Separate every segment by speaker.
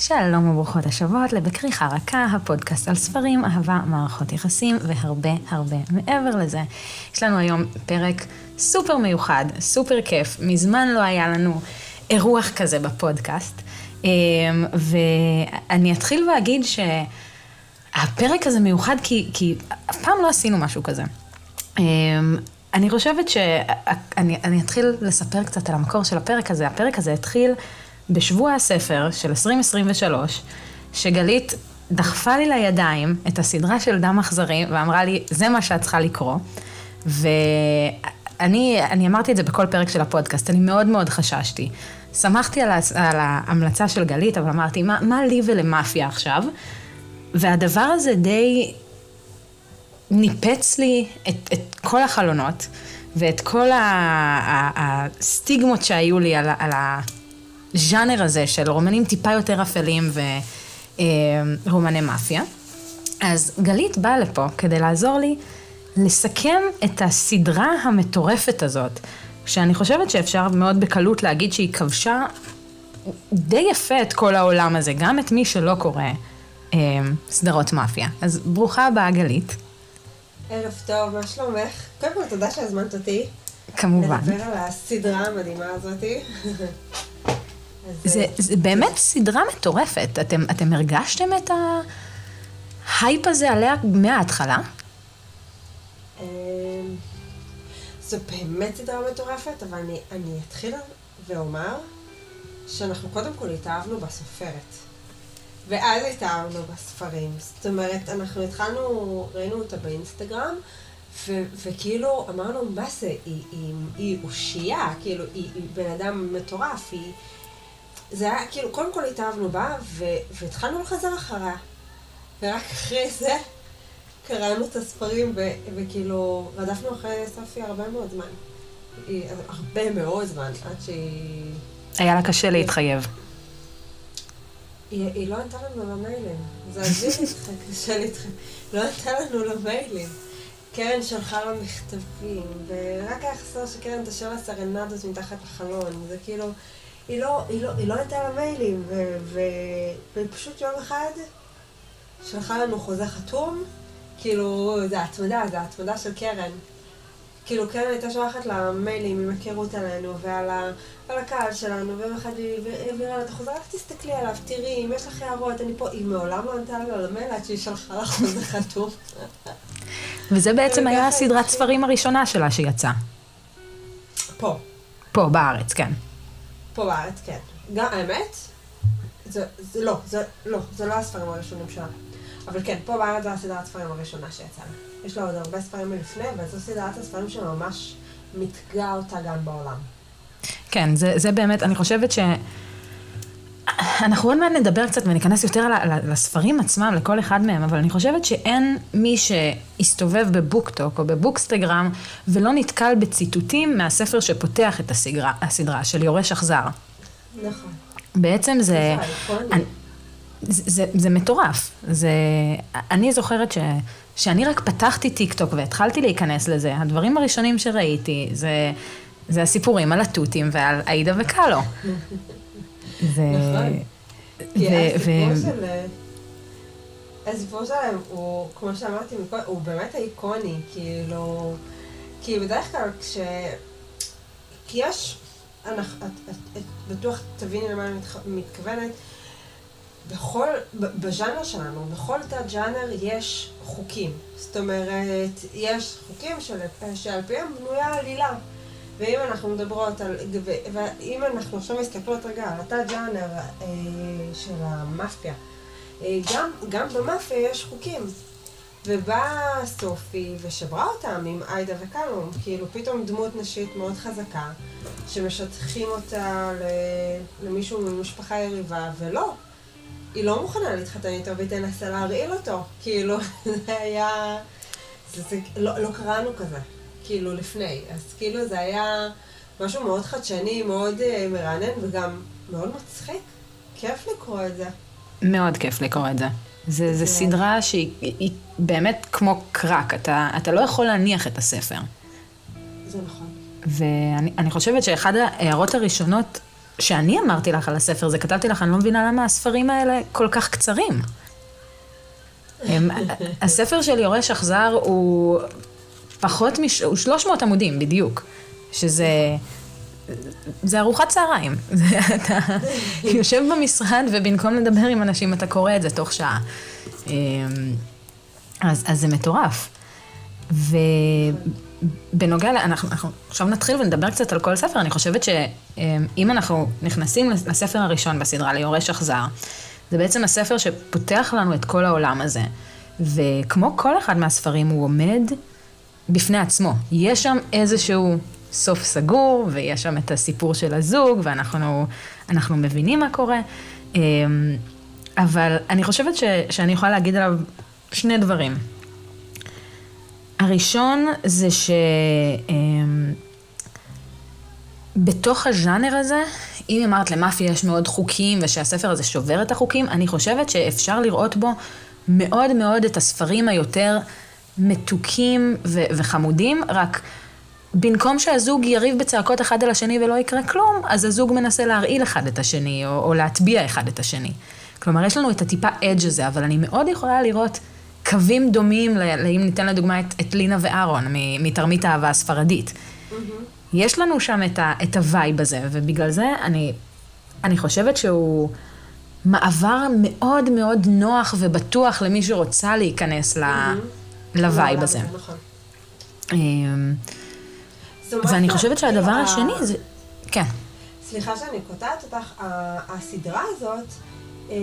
Speaker 1: שלום וברוכות השבועות לבכריכה רכה, הפודקאסט על ספרים, אהבה, מערכות יחסים והרבה הרבה מעבר לזה. יש לנו היום פרק סופר מיוחד, סופר כיף, מזמן לא היה לנו אירוח כזה בפודקאסט. אמ, ואני אתחיל ואגיד שהפרק הזה מיוחד כי, כי אף פעם לא עשינו משהו כזה. אמ, אני חושבת שאני אתחיל לספר קצת על המקור של הפרק הזה. הפרק הזה התחיל בשבוע הספר של 2023, שגלית דחפה לי לידיים את הסדרה של דם אכזרי ואמרה לי, זה מה שאת צריכה לקרוא. ואני אני אמרתי את זה בכל פרק של הפודקאסט, אני מאוד מאוד חששתי. שמחתי על, על ההמלצה של גלית, אבל אמרתי, מה, מה לי ולמאפיה עכשיו? והדבר הזה די ניפץ לי את, את כל החלונות ואת כל הסטיגמות שהיו לי על, על הז'אנר הזה של רומנים טיפה יותר אפלים ורומני מאפיה. אז גלית באה לפה כדי לעזור לי לסכם את הסדרה המטורפת הזאת, שאני חושבת שאפשר מאוד בקלות להגיד שהיא כבשה די יפה את כל העולם הזה, גם את מי שלא קורא אה, סדרות מאפיה. אז ברוכה הבאה גלית.
Speaker 2: ערב טוב, מה שלומך? קודם כל תודה שהזמנת אותי.
Speaker 1: כמובן.
Speaker 2: לדבר על הסדרה המדהימה הזאתי.
Speaker 1: זה, זה באמת סדרה מטורפת. אתם, אתם הרגשתם את ההייפ הזה עליה מההתחלה?
Speaker 2: אמ, זו באמת סדרה מטורפת, אבל אני, אני אתחיל ואומר שאנחנו קודם כל התאהבנו בסופרת. ואז התאהבנו בספרים. זאת אומרת, אנחנו התחלנו, ראינו אותה באינסטגרם, ו- וכאילו אמרנו, מה זה, היא, היא, היא אושייה, כאילו, היא, היא בן אדם מטורף, היא... זה היה, כאילו, קודם כל התאהבנו בה, ו- והתחלנו לחזר אחריה. ורק אחרי זה קראנו את הספרים, ו- וכאילו, רדפנו אחרי סופי הרבה מאוד זמן. הרבה מאוד זמן, עד שהיא...
Speaker 1: היה לה קשה להתחייב.
Speaker 2: היא, היא לא ענתה לנו למיילים. זה עזבי אותך, קשה להתחייב. לא ענתה לנו למיילים. קרן שלחה לה מכתבים, ורק היה חסר שקרן תשאיר לה סרנדות מתחת לחלון. זה כאילו... היא לא, היא לא, היא לא ענתה למיילים, ופשוט יום אחד שלחה לנו חוזה חתום, כאילו, זה התמדה, זה התמדה של קרן. כאילו, קרן הייתה שולחת לה מיילים עם היכרות עלינו ועל ה, על הקהל שלנו, ויום אחד היא העבירה לה את החוזה, רק תסתכלי עליו, תראי, אם יש לך הערות, אני פה. היא מעולם לא ענתה לו למייל עד שהיא שלחה לה חוזה חתום.
Speaker 1: וזה בעצם היה הסדרת ספרים הראשונה שלה שיצאה.
Speaker 2: פה.
Speaker 1: פה, בארץ, כן.
Speaker 2: פה בארץ, כן. גם, האמת, זה, זה לא, זה לא, זה לא הספרים הראשונים שלה. אבל כן, פה בארץ זו הסדרת הספרים הראשונה שיצאה לה. יש לה עוד הרבה ספרים מלפני, אבל זו סדרת הספרים שממש מתגה אותה גם בעולם.
Speaker 1: כן, זה, זה באמת, אני חושבת ש... אנחנו עוד מעט נדבר קצת וניכנס יותר לספרים עצמם, לכל אחד מהם, אבל אני חושבת שאין מי שהסתובב בבוקטוק או בבוקסטגרם ולא נתקל בציטוטים מהספר שפותח את הסדרה, הסדרה של יורש אכזר.
Speaker 2: נכון.
Speaker 1: בעצם זה... אני, זה, זה, זה מטורף. זה, אני זוכרת ש, שאני רק פתחתי טיק טוק והתחלתי להיכנס לזה, הדברים הראשונים שראיתי זה, זה הסיפורים על התותים ועל עאידה וקאלו.
Speaker 2: זה... נכון. כי הסיפור של... הסיפור שלהם הוא, כמו שאמרתי מקודם, הוא באמת איקוני, כאילו... כי בדרך כלל כש... כי יש... את, את, את בטוח תביני למה אני מתכוונת. בכל, בז'אנר שלנו, בכל תת ז'אנר יש חוקים. זאת אומרת, יש חוקים של, שעל פיהם בנויה עלילה. ואם אנחנו מדברות על, ואם אנחנו עכשיו מסתכלות רגע על התת ג'אנר אה, של המאפיה, אה, גם, גם במאפיה יש חוקים. ובאה סופי ושברה אותם עם עאידה וקלום, כאילו פתאום דמות נשית מאוד חזקה, שמשטחים אותה למישהו ממשפחה יריבה, ולא. היא לא מוכנה להתחתן איתו והיא תנסה להרעיל אותו. כאילו, זה היה... זה, זה, לא, לא קראנו כזה. כאילו לפני. אז כאילו זה היה משהו מאוד חדשני, מאוד uh, מרענן וגם מאוד מצחיק. כיף לקרוא את זה.
Speaker 1: מאוד כיף לקרוא את זה. זה, זה סדרה שהיא באמת כמו קרק, אתה, אתה לא יכול להניח את הספר.
Speaker 2: זה נכון.
Speaker 1: ואני חושבת שאחד ההערות הראשונות שאני אמרתי לך על הספר הזה, כתבתי לך, אני לא מבינה למה הספרים האלה כל כך קצרים. הם, הספר של יורש אכזר הוא פחות מש... הוא 300 עמודים בדיוק, שזה... זה ארוחת צהריים. אתה יושב במשרד ובמקום לדבר עם אנשים אתה קורא את זה תוך שעה. אמ, אז, אז זה מטורף. ובנוגע, אנחנו, אנחנו עכשיו נתחיל ונדבר קצת על כל ספר, אני חושבת שאם אנחנו נכנסים לספר הראשון בסדרה, ליורש אכזר, זה בעצם הספר שפותח לנו את כל העולם הזה. וכמו כל אחד מהספרים, הוא עומד בפני עצמו. יש שם איזשהו סוף סגור, ויש שם את הסיפור של הזוג, ואנחנו מבינים מה קורה. אמ, אבל אני חושבת ש, שאני יכולה להגיד עליו שני דברים. הראשון זה שבתוך אמ, הז'אנר הזה, אם אמרת למאפיה יש מאוד חוקים ושהספר הזה שובר את החוקים, אני חושבת שאפשר לראות בו מאוד מאוד את הספרים היותר מתוקים ו- וחמודים, רק במקום שהזוג יריב בצעקות אחד על השני ולא יקרה כלום, אז הזוג מנסה להרעיל אחד את השני, או, או להטביע אחד את השני. כלומר, יש לנו את הטיפה edge הזה, אבל אני מאוד יכולה לראות קווים דומים, אם ניתן לדוגמה את, את לינה ואהרון מתרמית האהבה הספרדית. Mm-hmm. יש לנו שם את, ה, את ה vibe הזה, ובגלל זה אני, אני חושבת שהוא מעבר מאוד מאוד נוח ובטוח למי שרוצה להיכנס mm-hmm. ל vibe הזה. נכון. אמ, ואני חושבת שהדבר השני זה... כן.
Speaker 2: סליחה שאני קוטעת אותך, הסדרה הזאת אה,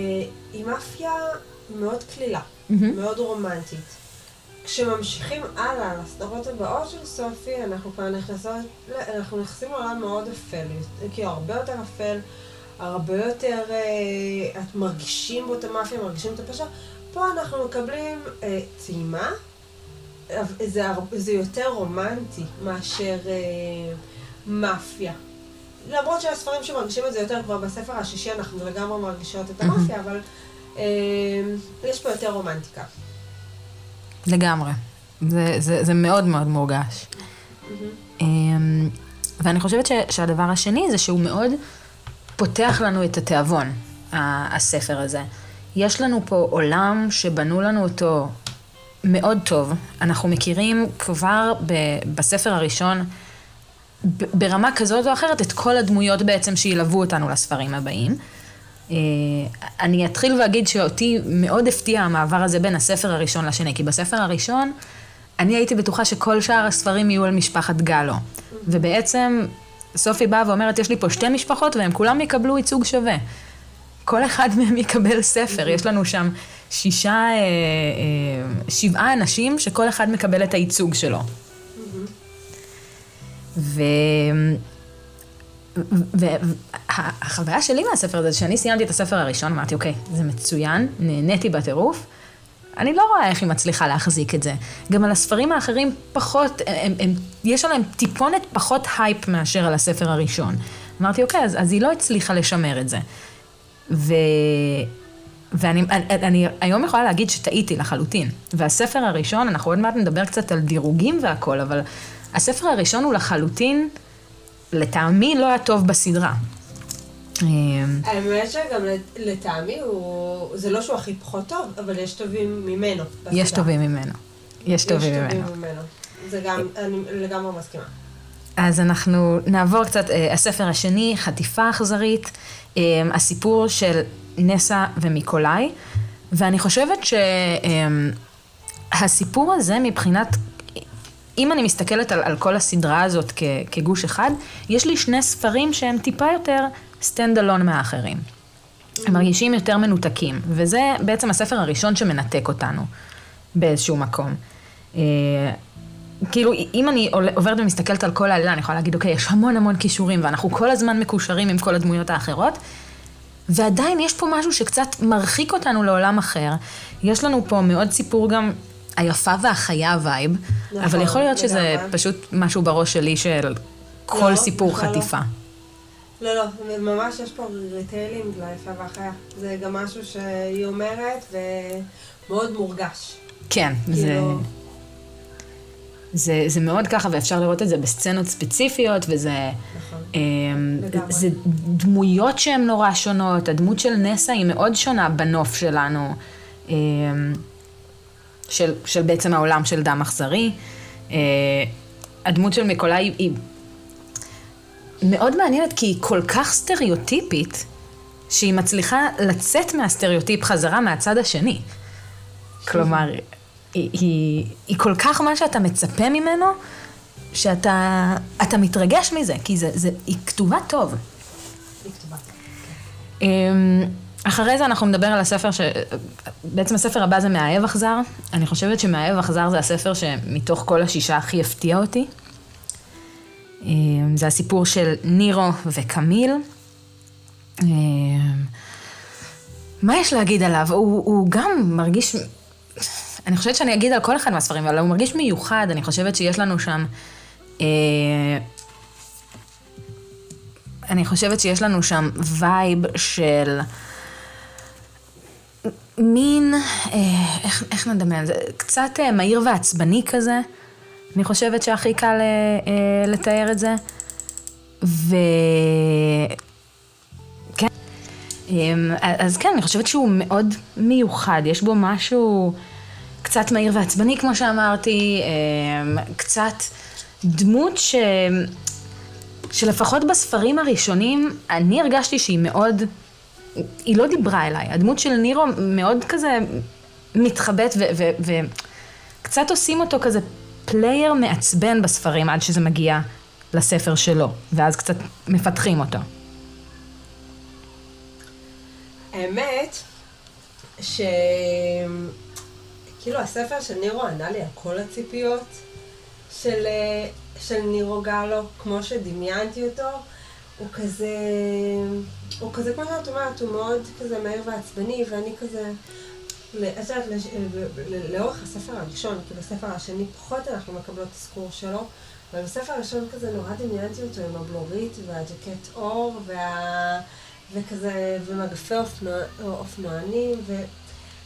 Speaker 2: היא מאפיה מאוד קלילה, מאוד רומנטית. כשממשיכים הלאה לסדרות הבאות של סופי, אנחנו כבר נכנסות, אנחנו נכנסים לעולם מאוד אפל, כאילו הרבה יותר אפל, הרבה יותר, אה, את מרגישים בו את המאפיה, מרגישים את הפשע. פה אנחנו מקבלים אה, טעימה, זה, זה יותר רומנטי מאשר אה, מאפיה. למרות שהספרים שמרגישים את זה יותר כבר בספר השישי, אנחנו לגמרי מרגישות את המאפיה, אבל אה, יש פה יותר רומנטיקה.
Speaker 1: לגמרי. זה, זה, זה מאוד מאוד מורגש. אה, ואני חושבת ש, שהדבר השני זה שהוא מאוד פותח לנו את התיאבון, הספר הזה. יש לנו פה עולם שבנו לנו אותו מאוד טוב. אנחנו מכירים כבר ב- בספר הראשון, ב- ברמה כזאת או אחרת, את כל הדמויות בעצם שילוו אותנו לספרים הבאים. Uh, אני אתחיל ואגיד שאותי מאוד הפתיע המעבר הזה בין הספר הראשון לשני, כי בספר הראשון אני הייתי בטוחה שכל שאר הספרים יהיו על משפחת גלו. ובעצם סופי באה ואומרת, יש לי פה שתי משפחות והם כולם יקבלו ייצוג שווה. כל אחד מהם יקבל ספר, יש לנו שם שישה, אה, אה, שבעה אנשים שכל אחד מקבל את הייצוג שלו. והחוויה שלי מהספר הזה, שאני סיימתי את הספר הראשון, אמרתי, אוקיי, זה מצוין, נהניתי בטירוף. אני לא רואה איך היא מצליחה להחזיק את זה. גם על הספרים האחרים פחות, הם, הם, יש עליהם טיפונת פחות הייפ מאשר על הספר הראשון. אמרתי, אוקיי, אז, אז היא לא הצליחה לשמר את זה. ו... ואני אני, אני היום יכולה להגיד שטעיתי לחלוטין. והספר הראשון, אנחנו עוד מעט נדבר קצת על דירוגים והכל, אבל הספר הראשון הוא לחלוטין, לטעמי, לא היה טוב בסדרה.
Speaker 2: האמת שגם לטעמי הוא, זה לא שהוא הכי פחות טוב, אבל יש טובים ממנו. בסדרה.
Speaker 1: יש טובים ממנו. יש טובים ממנו. יש טובים ממנו.
Speaker 2: זה גם, אני לגמרי מסכימה.
Speaker 1: אז אנחנו נעבור קצת, אה, הספר השני, חטיפה אכזרית, אה, הסיפור של נסה ומיקולאי, ואני חושבת שהסיפור הזה מבחינת, אם אני מסתכלת על, על כל הסדרה הזאת כ, כגוש אחד, יש לי שני ספרים שהם טיפה יותר stand alone מהאחרים. הם מרגישים יותר מנותקים, וזה בעצם הספר הראשון שמנתק אותנו באיזשהו מקום. כאילו, אם אני עוברת ומסתכלת על כל העלילה, אני יכולה להגיד, אוקיי, יש המון המון קישורים, ואנחנו כל הזמן מקושרים עם כל הדמויות האחרות, ועדיין יש פה משהו שקצת מרחיק אותנו לעולם אחר. יש לנו פה מאוד סיפור גם היפה והחיה vibe, נכון, אבל יכול להיות שזה לגמרי. פשוט משהו בראש שלי של כל לא, סיפור נכון, חטיפה.
Speaker 2: לא, לא, ממש יש פה retelling ליפה והחיה. זה גם משהו שהיא אומרת ומאוד מורגש.
Speaker 1: כן, כאילו... זה... זה, זה מאוד ככה, ואפשר לראות את זה בסצנות ספציפיות, וזה... נכון.
Speaker 2: אמ,
Speaker 1: זה דמויות שהן נורא שונות, הדמות של נסה היא מאוד שונה בנוף שלנו, אמ, של, של בעצם העולם של דם אכזרי. אה, הדמות של מיקולאי היא מאוד מעניינת כי היא כל כך סטריאוטיפית, שהיא מצליחה לצאת מהסטריאוטיפ חזרה מהצד השני. כלומר, היא, היא, היא כל כך מה שאתה מצפה ממנו, שאתה מתרגש מזה, כי זה, זה, היא כתובה טוב.
Speaker 2: היא כתובה.
Speaker 1: אמ, אחרי זה אנחנו נדבר על הספר ש... בעצם הספר הבא זה מאהב אכזר. אני חושבת שמאהב אכזר זה הספר שמתוך כל השישה הכי הפתיע אותי. אמ, זה הסיפור של נירו וקמיל. אמ, מה יש להגיד עליו? הוא, הוא גם מרגיש... אני חושבת שאני אגיד על כל אחד מהספרים, אבל הוא מרגיש מיוחד, אני חושבת שיש לנו שם... אה, אני חושבת שיש לנו שם וייב של מין, אה, איך, איך נדמיין, זה קצת אה, מהיר ועצבני כזה, אני חושבת שהכי קל אה, לתאר את זה. ו... כן. אז כן, אני חושבת שהוא מאוד מיוחד, יש בו משהו קצת מהיר ועצבני, כמו שאמרתי, קצת דמות ש... שלפחות בספרים הראשונים, אני הרגשתי שהיא מאוד, היא לא דיברה אליי. הדמות של נירו מאוד כזה מתחבאת וקצת עושים אותו כזה player מעצבן בספרים עד שזה מגיע לספר שלו, ואז קצת מפתחים אותו.
Speaker 2: האמת, שכאילו הספר של נירו ענה לי על כל הציפיות של של נירו גלו, כמו שדמיינתי אותו, הוא כזה, הוא כזה, כמו שאת אומרת, הוא מאוד כזה מהיר ועצבני, ואני כזה, את יודעת, לאורך הספר הראשון, כי בספר השני פחות אנחנו מקבלות אזכור שלו, אבל בספר הראשון כזה נורא דמיינתי אותו עם הבלורית והג'קט אור, וה... וכזה, ומגפי אופנוע... אופנוענים, ו...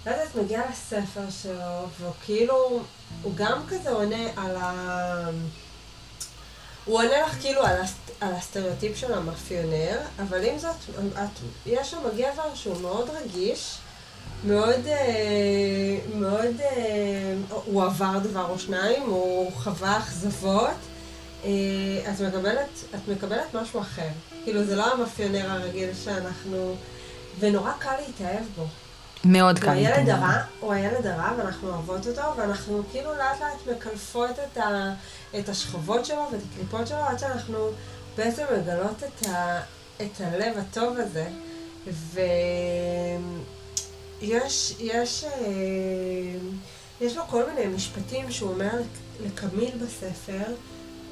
Speaker 2: ואז את מגיעה לספר שלו, והוא כאילו, הוא גם כזה עונה על ה... הוא עונה לך כאילו על, הסט, על הסטריאוטיפ של המאפיונר, אבל עם זאת, את, יש שם גבר שהוא מאוד רגיש, מאוד, אה, מאוד, אה, הוא עבר דבר או שניים, הוא חווה אכזבות. אה, את מקבלת, את מקבלת משהו אחר. כאילו, זה לא המאפיונר הרגיל שאנחנו... ונורא קל להתאהב בו.
Speaker 1: מאוד קל.
Speaker 2: הוא הילד הרע, הוא הילד הרע, ואנחנו אוהבות אותו, ואנחנו כאילו לאט לאט מקלפות את, ה, את השכבות שלו ואת הקליפות שלו, עד שאנחנו בעצם מגלות את, ה, את הלב הטוב הזה. ויש, יש, אה, יש לו כל מיני משפטים שהוא אומר לקמיל בספר,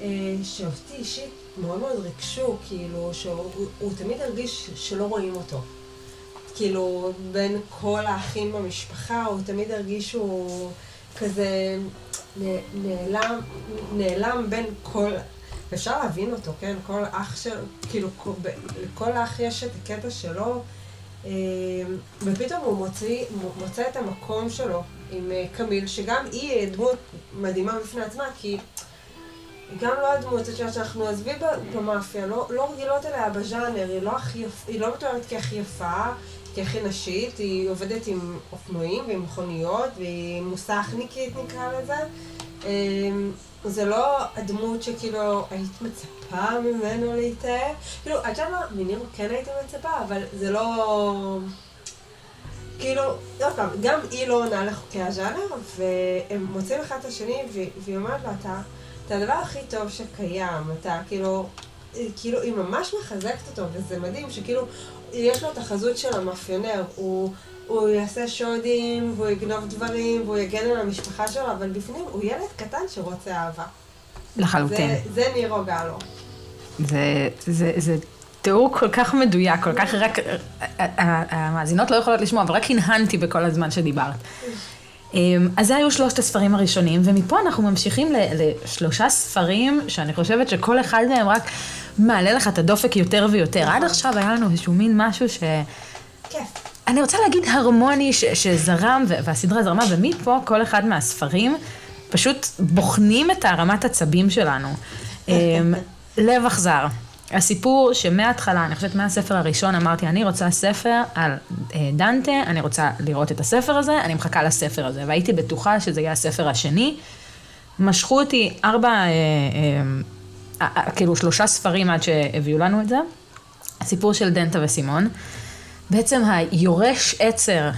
Speaker 2: אה, שאותי אישית מאוד מאוד ריגשו, כאילו, שהוא תמיד הרגיש שלא רואים אותו. כאילו, בין כל האחים במשפחה, הוא תמיד הרגיש שהוא כזה נעלם, נעלם בין כל... אפשר להבין אותו, כן? כל אח של... כאילו, לכל אח יש את הקטע שלו, אה, ופתאום הוא מוציא, מוצא את המקום שלו עם אה, קמיל, שגם היא דמות מדהימה בפני עצמה, כי גם לא הדמות שאנחנו עזבי במאפיה, לא, לא רגילות אליה בז'אנר, היא לא, לא מתוארת כהכי יפה, כהכי נשית, היא עובדת עם אופנועים ועם מכוניות והיא מוסכניקית נקרא לזה. אמ, זה לא הדמות שכאילו היית מצפה ממנו להתאהב. כאילו, את יודעת מה, מנירו כן הייתי מצפה, אבל זה לא... כאילו, עוד פעם, גם היא לא עונה לחוקי הז'אנר, והם מוצאים אחד את השני, והיא אומרת לו, אתה, אתה הדבר הכי טוב שקיים, אתה כאילו, כאילו, היא ממש מחזקת אותו, וזה מדהים שכאילו, יש לו את החזות של המאפיונר, הוא, הוא יעשה שודים, והוא יגנוב דברים, והוא יגן על המשפחה שלו, אבל בפנים הוא ילד קטן שרוצה אהבה.
Speaker 1: לחלוטין.
Speaker 2: זה, זה נירו גלו.
Speaker 1: זה, זה, זה תיאור כל כך מדויק, כל כך רק, המאזינות לא יכולות לשמוע, אבל רק הנהנתי בכל הזמן שדיברת. אמ, אז זה היו שלושת הספרים הראשונים, ומפה אנחנו ממשיכים לשלושה ספרים, שאני חושבת שכל אחד מהם רק מעלה לך את הדופק יותר ויותר. עד עכשיו היה לנו איזשהו מין משהו ש...
Speaker 2: כיף.
Speaker 1: אני רוצה להגיד הרמוני ש- שזרם, והסדרה זרמה, ומפה כל אחד מהספרים פשוט בוחנים את הרמת עצבים שלנו. אמ, לב אכזר. הסיפור שמההתחלה, אני חושבת מהספר הראשון אמרתי, אני רוצה ספר על אה, דנטה, אני רוצה לראות את הספר הזה, אני מחכה לספר הזה. והייתי בטוחה שזה יהיה הספר השני. משכו אותי ארבע, אה, אה, כאילו שלושה ספרים עד שהביאו לנו את זה. הסיפור של דנטה וסימון. בעצם היורש עצר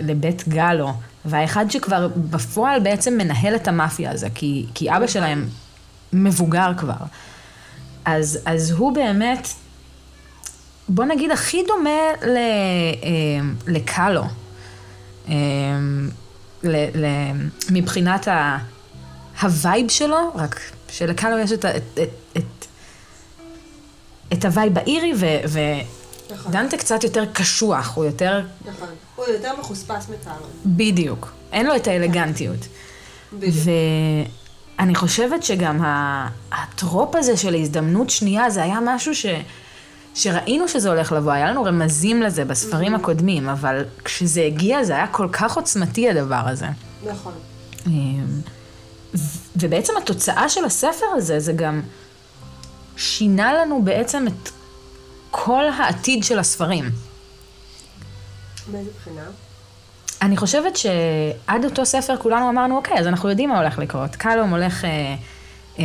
Speaker 1: לבית גלו, והאחד שכבר בפועל בעצם מנהל את המאפיה הזה, כי, כי אבא שלהם מבוגר כבר. אז, אז הוא באמת, בוא נגיד, הכי דומה ל, אה, לקאלו. אה, ל, ל, מבחינת ה, ה vibe שלו, רק שלקאלו יש את, את, את, את, את הווייב האירי, ו, נכון. קצת יותר קשוח, הוא יותר...
Speaker 2: נכון, הוא יותר מחוספס מקאלו.
Speaker 1: בדיוק, אין לו את האלגנטיות. בדיוק. אני חושבת שגם ה trope הזה של הזדמנות שנייה, זה היה משהו ש... שראינו שזה הולך לבוא, היה לנו רמזים לזה בספרים mm-hmm. הקודמים, אבל כשזה הגיע זה היה כל כך עוצמתי הדבר הזה.
Speaker 2: נכון. אמ,
Speaker 1: ובעצם התוצאה של הספר הזה, זה גם שינה לנו בעצם את כל העתיד של הספרים.
Speaker 2: מאיזה בחינה?
Speaker 1: אני חושבת שעד אותו ספר כולנו אמרנו, אוקיי, אז אנחנו יודעים מה הולך לקרות. קלום הולך אה, אה,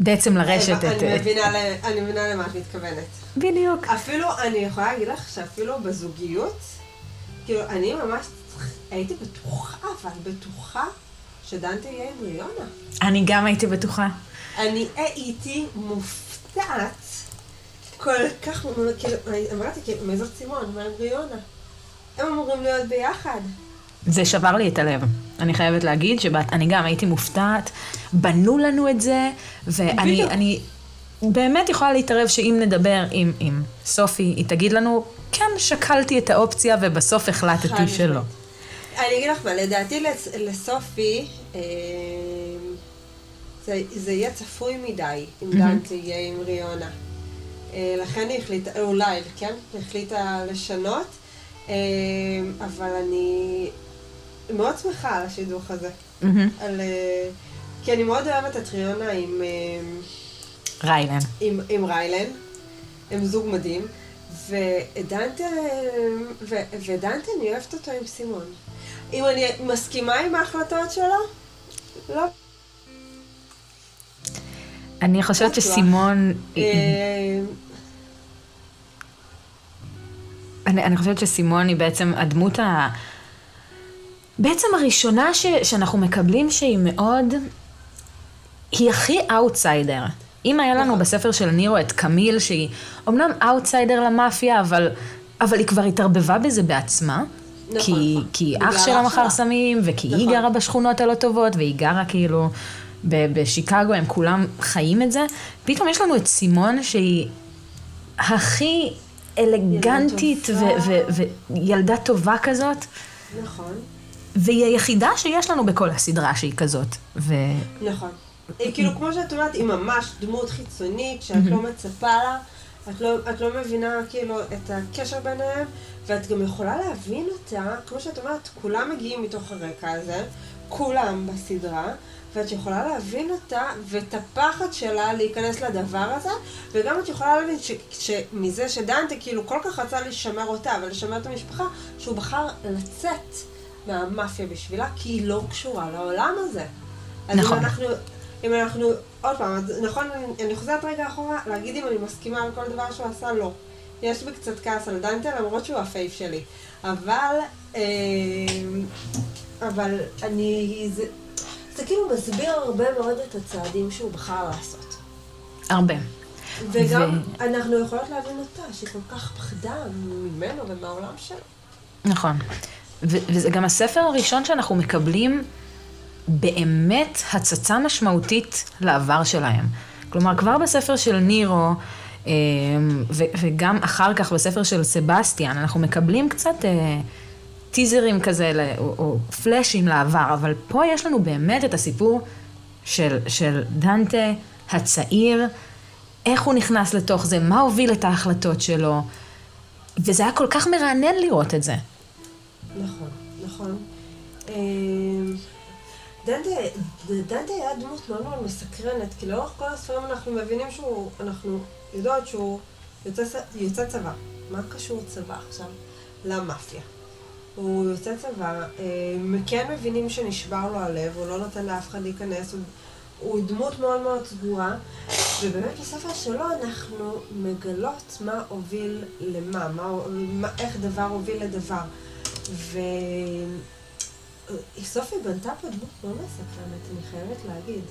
Speaker 1: בעצם לרשת
Speaker 2: אני, את... אני מבינה, ל, אני מבינה למה את מתכוונת.
Speaker 1: בדיוק.
Speaker 2: אפילו, אני יכולה להגיד לך שאפילו בזוגיות, כאילו, אני ממש הייתי בטוחה, אבל בטוחה שדנטה יהיה עם ריונה.
Speaker 1: אני גם הייתי בטוחה.
Speaker 2: אני הייתי מופתעת כל כך, כאילו, אמרתי, כאילו, זאת צימון? מה עם ריונה? הם אמורים להיות ביחד.
Speaker 1: זה שבר לי את הלב. אני חייבת להגיד שאני גם הייתי מופתעת, בנו לנו את זה, ואני אני באמת יכולה להתערב שאם נדבר עם, עם סופי, היא תגיד לנו, כן, שקלתי את האופציה ובסוף החלטתי שלא.
Speaker 2: אני אגיד לך מה, לדעתי לסופי, אה, זה, זה יהיה צפוי מדי אם יהיה עם ריונה. אה, לכן היא החליטה, אולי, כן? היא החליטה לשנות. אמ, אבל אני מאוד שמחה על השידוך הזה. על, אה, כי אני מאוד אוהבת את ריונה עם... אמ,
Speaker 1: ריילן.
Speaker 2: עם, עם ריילן. הם זוג מדהים. ודנטה, ו, ודנטה, אני אוהבת אותו עם סימון. אם אני מסכימה עם ההחלטות שלו, לא.
Speaker 1: אני חושבת שסימון... אמ, אני, אני חושבת שסימון היא בעצם הדמות ה... בעצם הראשונה ש, שאנחנו מקבלים שהיא מאוד... היא הכי אאוטסיידר. אם היה לנו נכון. בספר של נירו את קמיל, שהיא אומנם אאוטסיידר למאפיה, אבל, אבל היא כבר התערבבה בזה בעצמה. נכון. כי, כי אח שלה מכר סמים, וכי נכון. היא גרה בשכונות הלא טובות, והיא גרה כאילו בשיקגו, הם כולם חיים את זה. פתאום יש לנו את סימון שהיא הכי אלגנטית וילדה טובה כזאת.
Speaker 2: נכון.
Speaker 1: והיא היחידה שיש לנו בכל הסדרה שהיא כזאת. ו...
Speaker 2: נכון. כאילו, כמו שאת אומרת, היא ממש דמות חיצונית שאת לא מצפה לה, את לא, את לא מבינה כאילו את הקשר ביניהם, ואת גם יכולה להבין אותה, כמו שאת אומרת, כולם מגיעים מתוך הרקע הזה, כולם בסדרה, ואת יכולה להבין אותה ואת הפחד שלה להיכנס לדבר הזה, וגם את יכולה להבין ש, שמזה שדנטה כאילו כל כך רצה לשמר אותה ולשמר את המשפחה, שהוא בחר לצאת מהמאפיה בשבילה, כי היא לא קשורה לעולם הזה. אז נכון. אם אנחנו, אם אנחנו, עוד פעם, נכון, אני, חוזרת רגע אחורה, להגיד אם אני מסכימה על כל דבר שהוא עשה, לא. יש בי קצת כעס על דנטה, למרות שהוא ה fave שלי. אבל, אה, אבל אני, זה, זה כאילו מסביר הרבה מאוד את הצעדים שהוא בחר לעשות.
Speaker 1: הרבה.
Speaker 2: וגם ו... אנחנו יכולות להבין אותה, שהיא כל כך פחדה ממנו ומהעולם שלו.
Speaker 1: נכון. ו- וזה גם הספר הראשון שאנחנו מקבלים באמת הצצה משמעותית לעבר שלהם. כלומר, כבר בספר של נירו, אה, וגם אחר כך בספר של סבסטיאן, אנחנו מקבלים קצת... אה, טיזרים כזה, או, פלאשים לעבר, אבל פה יש לנו באמת את הסיפור של, של דנטה הצעיר, איך הוא נכנס לתוך זה, מה הוביל את ההחלטות שלו, וזה היה כל כך מרענן לראות את זה.
Speaker 2: נכון, נכון. דנטה, היה דמות מאוד מאוד מסקרנת, כי לאורך כל הספרים אנחנו מבינים שהוא, אנחנו יודעות שהוא יוצא, יוצא צבא. מה קשור צבא עכשיו למאפיה? הוא יוצא צבא, כן מבינים שנשבר לו הלב, הוא לא נותן לאף אחד להיכנס, הוא, הוא דמות מאוד מאוד סגורה, ובאמת בספר שלו אנחנו מגלות מה הוביל למה, מה, מה, איך דבר הוביל לדבר. ו... סופי בנתה פה דמות מאוד מסקרנת, אני חייבת להגיד.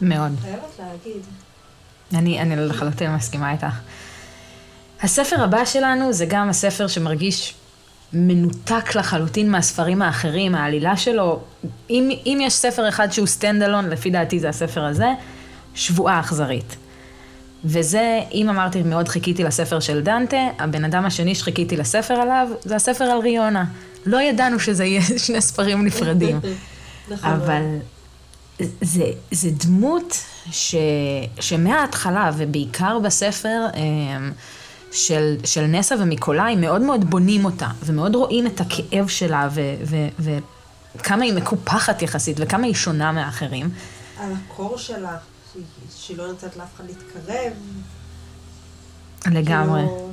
Speaker 1: מאוד.
Speaker 2: חייבת להגיד.
Speaker 1: אני, אני לחלוטין מסכימה איתך. הספר הבא שלנו זה גם הספר שמרגיש מנותק לחלוטין מהספרים האחרים, העלילה שלו, אם, אם יש ספר אחד שהוא stand alone, לפי דעתי זה הספר הזה, שבועה אכזרית. וזה, אם אמרתי מאוד חיכיתי לספר של דנטה, הבן אדם השני שחיכיתי לספר עליו, זה הספר על ריונה. לא ידענו שזה יהיה שני ספרים נפרדים. נכון. אבל זה, זה דמות ש, שמההתחלה, ובעיקר בספר אמ, של, של נסה ומיקולאי, מאוד מאוד בונים אותה, ומאוד רואים את הכאב שלה, ו, ו, וכמה היא מקופחת יחסית, וכמה היא שונה מאחרים.
Speaker 2: על הקור שלה, שהיא, שהיא לא נותנת לאף אחד להתקרב.
Speaker 1: לגמרי.
Speaker 2: כאילו,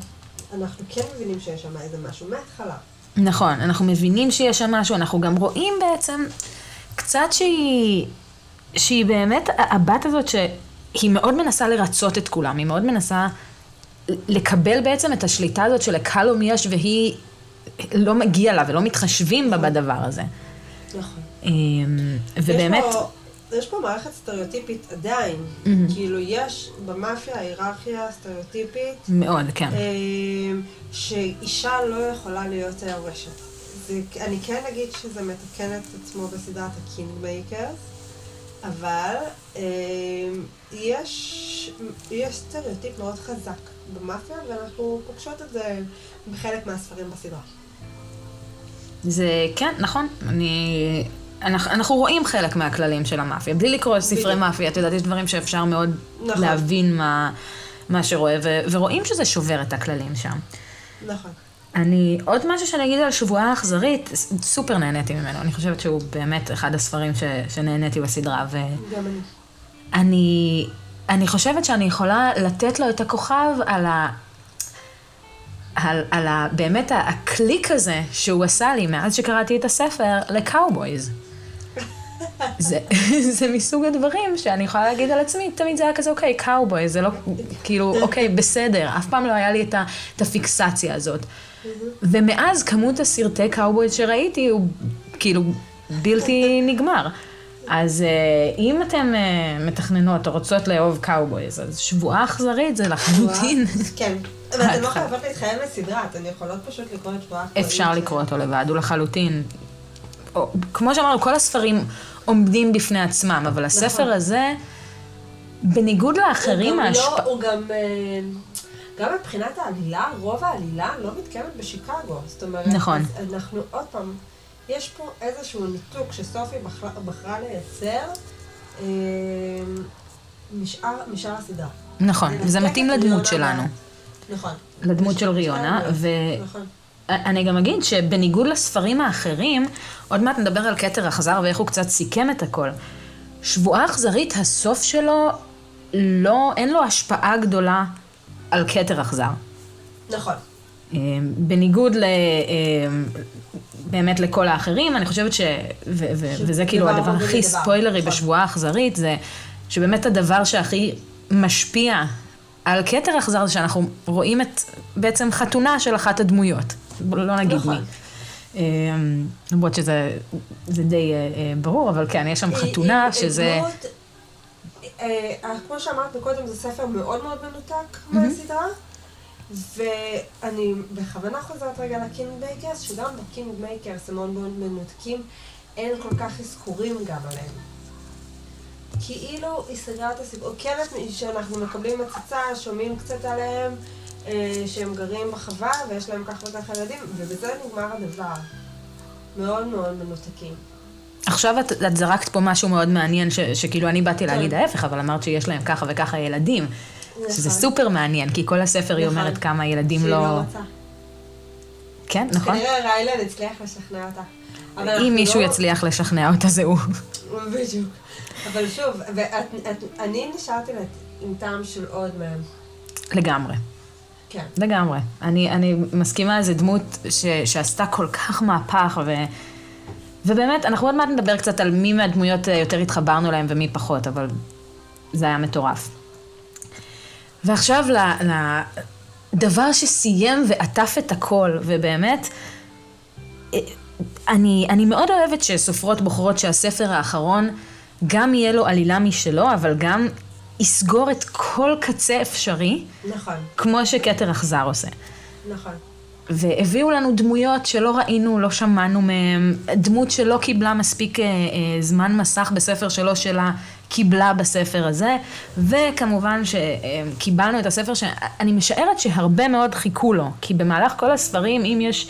Speaker 2: אנחנו כן מבינים שיש שם איזה משהו מההתחלה.
Speaker 1: נכון, אנחנו מבינים שיש שם משהו, אנחנו גם רואים בעצם קצת שהיא, שהיא באמת, הבת הזאת שהיא מאוד מנסה לרצות את כולם, היא מאוד מנסה לקבל בעצם את השליטה הזאת שלקאלום יש והיא לא מגיע לה ולא מתחשבים בה בדבר הזה.
Speaker 2: נכון.
Speaker 1: אמ, ובאמת...
Speaker 2: יש פה, יש פה מערכת סטריאוטיפית עדיין. Mm-hmm. כאילו, יש במאפיה היררכיה סטריאוטיפית.
Speaker 1: מאוד, כן.
Speaker 2: אמ, שאישה לא יכולה להיות היורשת. אני כן אגיד שזה מתקן את עצמו בסדרת ה Kingmakers, אבל אה, יש, יש סטריאוטיפ מאוד חזק במאפיה, ואנחנו פוגשות את זה בחלק מהספרים בסדרה.
Speaker 1: זה כן, נכון. אני... אנחנו, אנחנו רואים חלק מהכללים של המאפיה, בלי לקרוא ספרי. מאפיה, את יודעת, יש דברים שאפשר מאוד נכון. להבין מה, מה שרואה, ו, ורואים שזה שובר את הכללים שם.
Speaker 2: נכון.
Speaker 1: אני, עוד משהו שאני אגיד על שבועה האכזרית, סופר נהניתי ממנו. אני חושבת שהוא באמת אחד הספרים ש, שנהניתי בסדרה. ו...
Speaker 2: גם אני.
Speaker 1: אני, אני חושבת שאני יכולה לתת לו את הכוכב על ה... על, על ה, באמת הקליק הזה שהוא עשה לי מאז שקראתי את הספר ל cowboys. זה, זה מסוג הדברים שאני יכולה להגיד על עצמי, תמיד זה היה כזה, אוקיי, קאובוי, זה לא, כאילו, אוקיי, בסדר, אף פעם לא היה לי את, ה, את הפיקסציה הזאת. ומאז כמות הסרטי קאובוי שראיתי הוא כאילו בלתי נגמר. אז uh, אם אתן uh, מתכננות או רוצות לאהוב cowboys, אז שבועה אכזרית זה לחלוטין.
Speaker 2: כן, אבל אתן לא חייבות להתחייב לסדרה, אתן יכולות פשוט לקרוא את שבועה אכזרית.
Speaker 1: אפשר לקרוא אותו לבד, הוא לחלוטין כמו שאמרנו, כל הספרים עומדים בפני עצמם, אבל הספר נכון. הזה, בניגוד לאחרים,
Speaker 2: ההשפעה... לא, הוא גם... אה, גם מבחינת העלילה, רוב העלילה לא מתקיימת בשיקגו. זאת אומרת,
Speaker 1: נכון.
Speaker 2: אנחנו עוד פעם, יש פה איזשהו ניתוק שסופי בחרה, בחרה לייצר אה, משאר, משאר הסדרה.
Speaker 1: נכון, וזה מתאים לדמות שלנו.
Speaker 2: נכון.
Speaker 1: לדמות של ריונה, ו... נכון. אני גם אגיד שבניגוד לספרים האחרים, עוד מעט נדבר על כתר אכזר ואיך הוא קצת סיכם את הכל. שבועה אכזרית, הסוף שלו, לא, אין לו השפעה גדולה על כתר אכזר.
Speaker 2: נכון.
Speaker 1: אה, בניגוד ל... אה, באמת לכל האחרים, אני חושבת ש... ו- ו- וזה כאילו הדבר הכי דבר. ספוילרי נכון. בשבועה אכזרית, זה שבאמת הדבר שהכי משפיע על כתר אכזר זה שאנחנו רואים את בעצם חתונה של אחת הדמויות. לא נגיד נכון. מי. אמ, למרות שזה די אה, אה, ברור, אבל כן, יש שם חתונה שזה...
Speaker 2: אה, כמו שאמרת קודם, זה ספר מאוד מאוד מנותק מהסדרה, ואני בכוונה חוזרת רגע ל Kingmakers, שגם בקינג מייקרס הם מאוד מאוד מנותקים, אין כל כך אזכורים גם עליהם. כאילו היא סגרה את הסיפור, כן, שאנחנו מקבלים הצצה, שומעים קצת עליהם, אה, שהם גרים בחווה ויש להם כך וכך ילדים, ובזה נגמר הדבר. מאוד מאוד מנותקים.
Speaker 1: עכשיו את, את זרקת פה משהו מאוד מעניין, ש, שכאילו אני באתי להגיד כן. ההפך, אבל אמרת שיש להם ככה וככה ילדים. נכון. שזה סופר מעניין, כי כל הספר היא אומרת נכון. כמה ילדים לא... שהיא לא רוצה. כן, נכון.
Speaker 2: כנראה ריילן הצליח לשכנע אותה.
Speaker 1: אם מישהו לא... יצליח לשכנע אותה, זה הוא.
Speaker 2: בדיוק. אבל שוב, אני נשארתי עם טעם של עוד מהם.
Speaker 1: לגמרי.
Speaker 2: כן.
Speaker 1: לגמרי. אני, אני מסכימה, זו דמות ש, שעשתה כל כך מהפך, ו, ובאמת, אנחנו עוד מעט נדבר קצת על מי מהדמויות יותר התחברנו להם ומי פחות, אבל זה היה מטורף. ועכשיו לדבר שסיים ועטף את הכל, ובאמת, אני, אני מאוד אוהבת שסופרות בוחרות שהספר האחרון גם יהיה לו עלילה משלו, אבל גם יסגור את כל קצה אפשרי.
Speaker 2: נכון.
Speaker 1: כמו שכתר אכזר עושה.
Speaker 2: נכון.
Speaker 1: והביאו לנו דמויות שלא ראינו, לא שמענו מהם, דמות שלא קיבלה מספיק אה, אה, זמן מסך בספר שלו שלה, קיבלה בספר הזה, וכמובן שקיבלנו את הספר שאני משערת שהרבה מאוד חיכו לו, כי במהלך כל הספרים, אם יש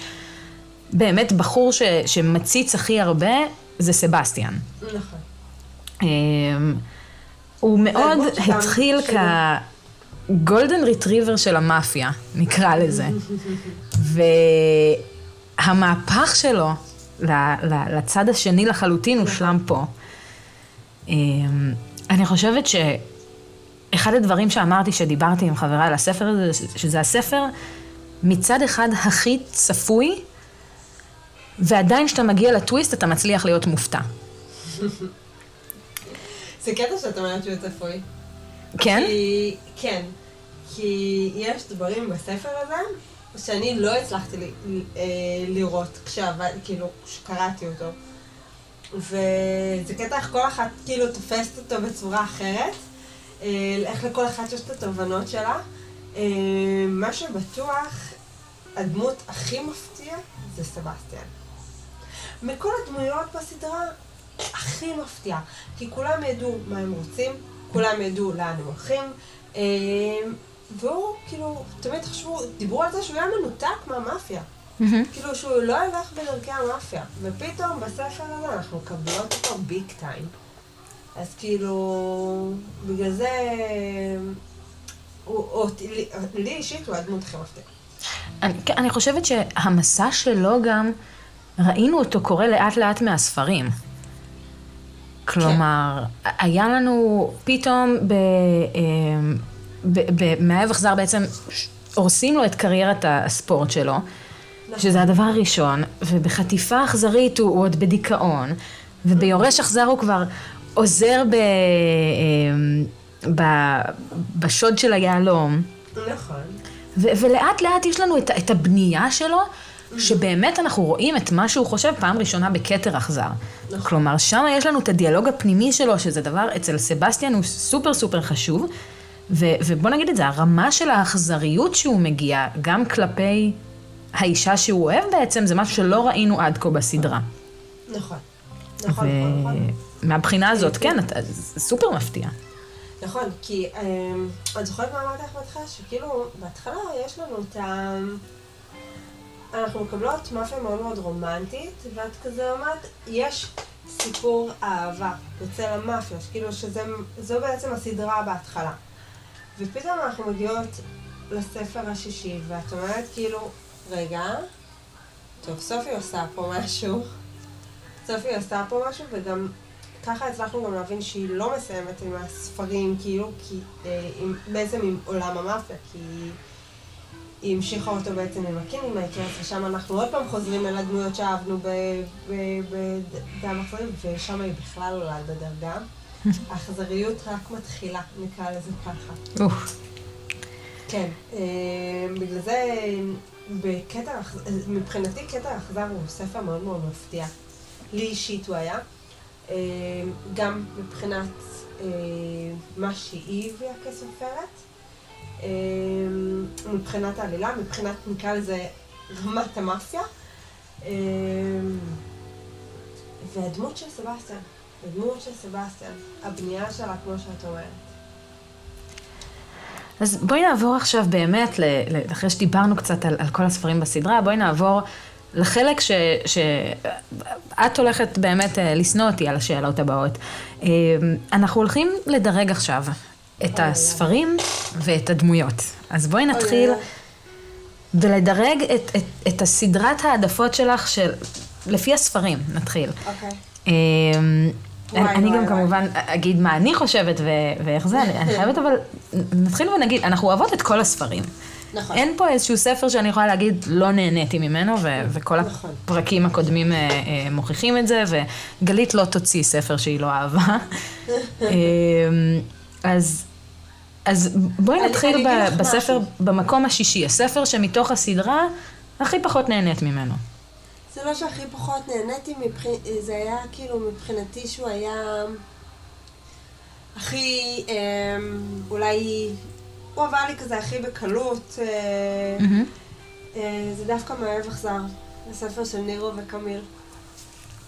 Speaker 1: באמת בחור ש, שמציץ הכי הרבה, זה סבסטיאן.
Speaker 2: נכון.
Speaker 1: אה, הוא מאוד התחיל כ... גולדן ריטריבר של המאפיה, נקרא לזה. והמהפך שלו לצד השני לחלוטין הושלם פה. אמ, אני חושבת שאחד הדברים שאמרתי שדיברתי עם חבריי על הספר הזה, שזה הספר מצד אחד הכי צפוי, ועדיין כשאתה מגיע לטוויסט אתה מצליח להיות מופתע.
Speaker 2: זה קטע שאת אומרת שהוא צפוי.
Speaker 1: כן?
Speaker 2: כי, כן. כי יש דברים בספר הזה שאני לא הצלחתי ל, אה, לראות כשעבד, כאילו, כשקראתי אותו. וזה קטע איך כל אחת כאילו תופסת אותו בצורה אחרת, אה, איך לכל אחת יש את התובנות שלה. אה, מה שבטוח, הדמות הכי מפתיעה זה סבסטיאן. מכל הדמויות בסדרה, הכי מפתיעה. כי כולם ידעו מה הם רוצים, כולם ידעו לאן הם הולכים, והוא, כאילו, תמיד חשבו, דיברו על זה שהוא היה מנותק מהמאפיה. כאילו שהוא לא ילך בדרכי המאפיה. ופתאום בספר הזה אנחנו מקבלות אותו ביג טיים. אז כאילו, בגלל זה, הוא, הוא, לי, לי אישית הוא הדמות הכי מפתיעה.
Speaker 1: אני, כן, אני חושבת שהמסע שלו גם, ראינו אותו קורה לאט לאט מהספרים. כלומר, כן. היה לנו פתאום ב... אמ, במאהב אכזר בעצם הורסים לו את קריירת הספורט שלו. שזה הדבר הראשון, ובחטיפה אכזרית הוא, הוא עוד בדיכאון, וביורש אכזר הוא כבר עוזר ב, אמ, ב, בשוד של היהלום.
Speaker 2: נכון.
Speaker 1: ולאט לאט יש לנו את, את הבנייה שלו, שבאמת אנחנו רואים את מה שהוא חושב פעם ראשונה בכתר אכזר. נכון. כלומר, שם יש לנו את הדיאלוג הפנימי שלו, שזה דבר אצל סבסטיאן הוא סופר סופר חשוב. ו, ובוא נגיד את זה, הרמה של האכזריות שהוא מגיע, גם כלפי האישה שהוא אוהב בעצם, זה משהו שלא ראינו עד כה בסדרה.
Speaker 2: נכון. נכון, נכון, נכון.
Speaker 1: מהבחינה הזאת, כן, אתה, זה סופר מפתיע.
Speaker 2: נכון, כי אמ, את זוכרת מה אמרתי לך בהתחלה? שכאילו, בהתחלה יש לנו את ה... אנחנו מקבלות מאפיה מאוד מאוד רומנטית, ואת כזה אומרת, יש סיפור אהבה אצל המאפיה, כאילו שזו בעצם הסדרה בהתחלה. ופתאום אנחנו מגיעות לספר השישי, ואת אומרת כאילו, רגע, טוב, סופי עושה פה משהו. סופי עושה פה משהו, וגם ככה הצלחנו גם להבין שהיא לא מסיימת עם הספרים, כאילו, כי, אה, עם, בעצם עם עולם המאפיה, כי המשיכה אותו בעצם עם ה Kingmakers, ושם אנחנו עוד פעם חוזרים אל הדמויות שאהבנו בדם אכזרי, ושם היא בכלל עולה בדרגה. האכזריות רק מתחילה, נקרא לזה ככה. כן, אה, בגלל זה בקטע, מבחינתי קטע אכזר הוא ספר מאוד מאוד מפתיע. לי אישית הוא היה. אה, גם מבחינת אה, מה שהיא הביאה כסופרת, מבחינת העלילה, מבחינת נקרא לזה רמת המאפיה. והדמות של סבסטיאן. הדמות של סבסטיאן, הבנייה שלה, כמו שאת אומרת.
Speaker 1: אז בואי נעבור עכשיו באמת, אחרי שדיברנו קצת על, על כל הספרים בסדרה, בואי נעבור לחלק שאת הולכת באמת אה, לשנוא אותי על השאלות הבאות. אה, אנחנו הולכים לדרג עכשיו את הספרים ואת הדמויות. אז בואי נתחיל ולדרג את, את, את הסדרת העדפות שלך של... לפי הספרים, נתחיל.
Speaker 2: אוקיי.
Speaker 1: אמ, אני גם כמובן אגיד מה אני חושבת ואיך זה, אני חייבת אבל, נתחיל ונגיד, אנחנו אוהבות את כל הספרים. נכון. אין פה איזשהו ספר שאני יכולה להגיד, לא נהניתי ממנו, וכל נכון. הפרקים הקודמים אה, אה, מוכיחים את זה, וגלית לא תוציא ספר שהיא לא אהבה. אז, אז בואי נתחיל אני, אני בספר, משהו. במקום השישי, הספר שמתוך הסדרה הכי פחות נהנית ממנו.
Speaker 2: זה לא שהכי פחות נהניתי, מבח... זה היה כאילו מבחינתי שהוא היה הכי, אה, אולי, הוא עבר לי כזה הכי בקלות. אה, mm-hmm. אה, זה דווקא מאוהב אכזר, הספר של נירו וקמיל.